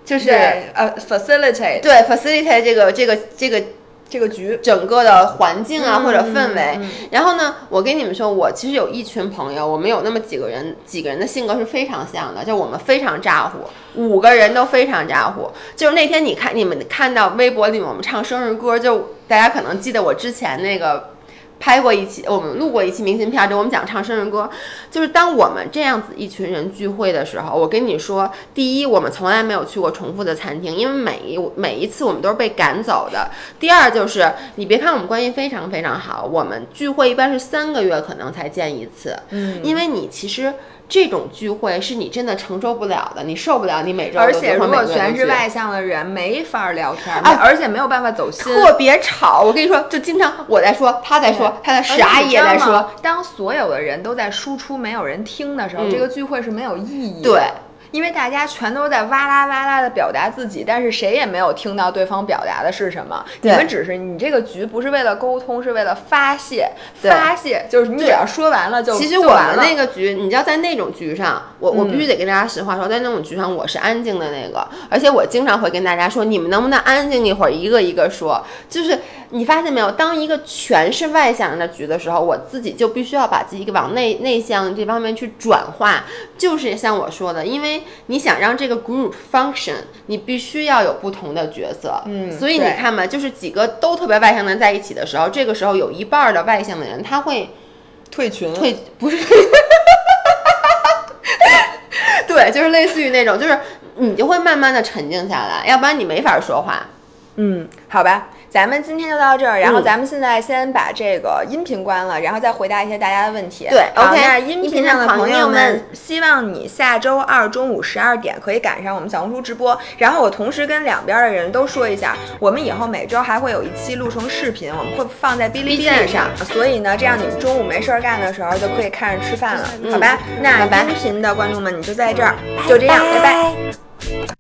就是呃，facilitate，对，facilitate 这个这个这个这个局整个的环境啊或者氛围。然后呢，我跟你们说，我其实有一群朋友，我们有那么几个人，几个人的性格是非常像的，就我们非常咋呼，五个人都非常咋呼。就是那天你看你们看到微博里面我们唱生日歌，就大家可能记得我之前那个。拍过一期，我们录过一期明信片，就我们讲唱生日歌。就是当我们这样子一群人聚会的时候，我跟你说，第一，我们从来没有去过重复的餐厅，因为每一每一次我们都是被赶走的。第二，就是你别看我们关系非常非常好，我们聚会一般是三个月可能才见一次，嗯，因为你其实。这种聚会是你真的承受不了的，你受不了，你每周而且如果都全是外向的人，没法聊天啊，而且没有办法走心，特别吵。我跟你说，就经常我在说，他在说，他在啥也在说。当所有的人都在输出，没有人听的时候，这个聚会是没有意义。对。因为大家全都在哇啦哇啦的表达自己，但是谁也没有听到对方表达的是什么。你们只是你这个局不是为了沟通，是为了发泄。发泄就是你只要说完了就其实我们那个局，你知道在那种局上，我我必须得跟大家实话说，在那种局上我是安静的那个，而且我经常会跟大家说，你们能不能安静一会儿，一个一个说。就是你发现没有，当一个全是外向人的局的时候，我自己就必须要把自己往内内向这方面去转化。就是像我说的，因为。你想让这个 group function，你必须要有不同的角色。嗯，所以你看嘛，就是几个都特别外向的人在一起的时候，这个时候有一半的外向的人他会退群，退不是，<laughs> 对，就是类似于那种，就是你就会慢慢的沉静下来，要不然你没法说话。嗯，好吧。咱们今天就到这儿，然后咱们现在先把这个音频关了，然后再回答一些大家的问题。对，OK。那音频上的朋友们，希望你下周二中午十二点可以赶上我们小红书直播。然后我同时跟两边的人都说一下，我们以后每周还会有一期录成视频，我们会放在哔哩哔哩上。所以呢，这样你们中午没事儿干的时候就可以看着吃饭了，好吧？那音频的观众们，你就在这儿，就这样，拜拜。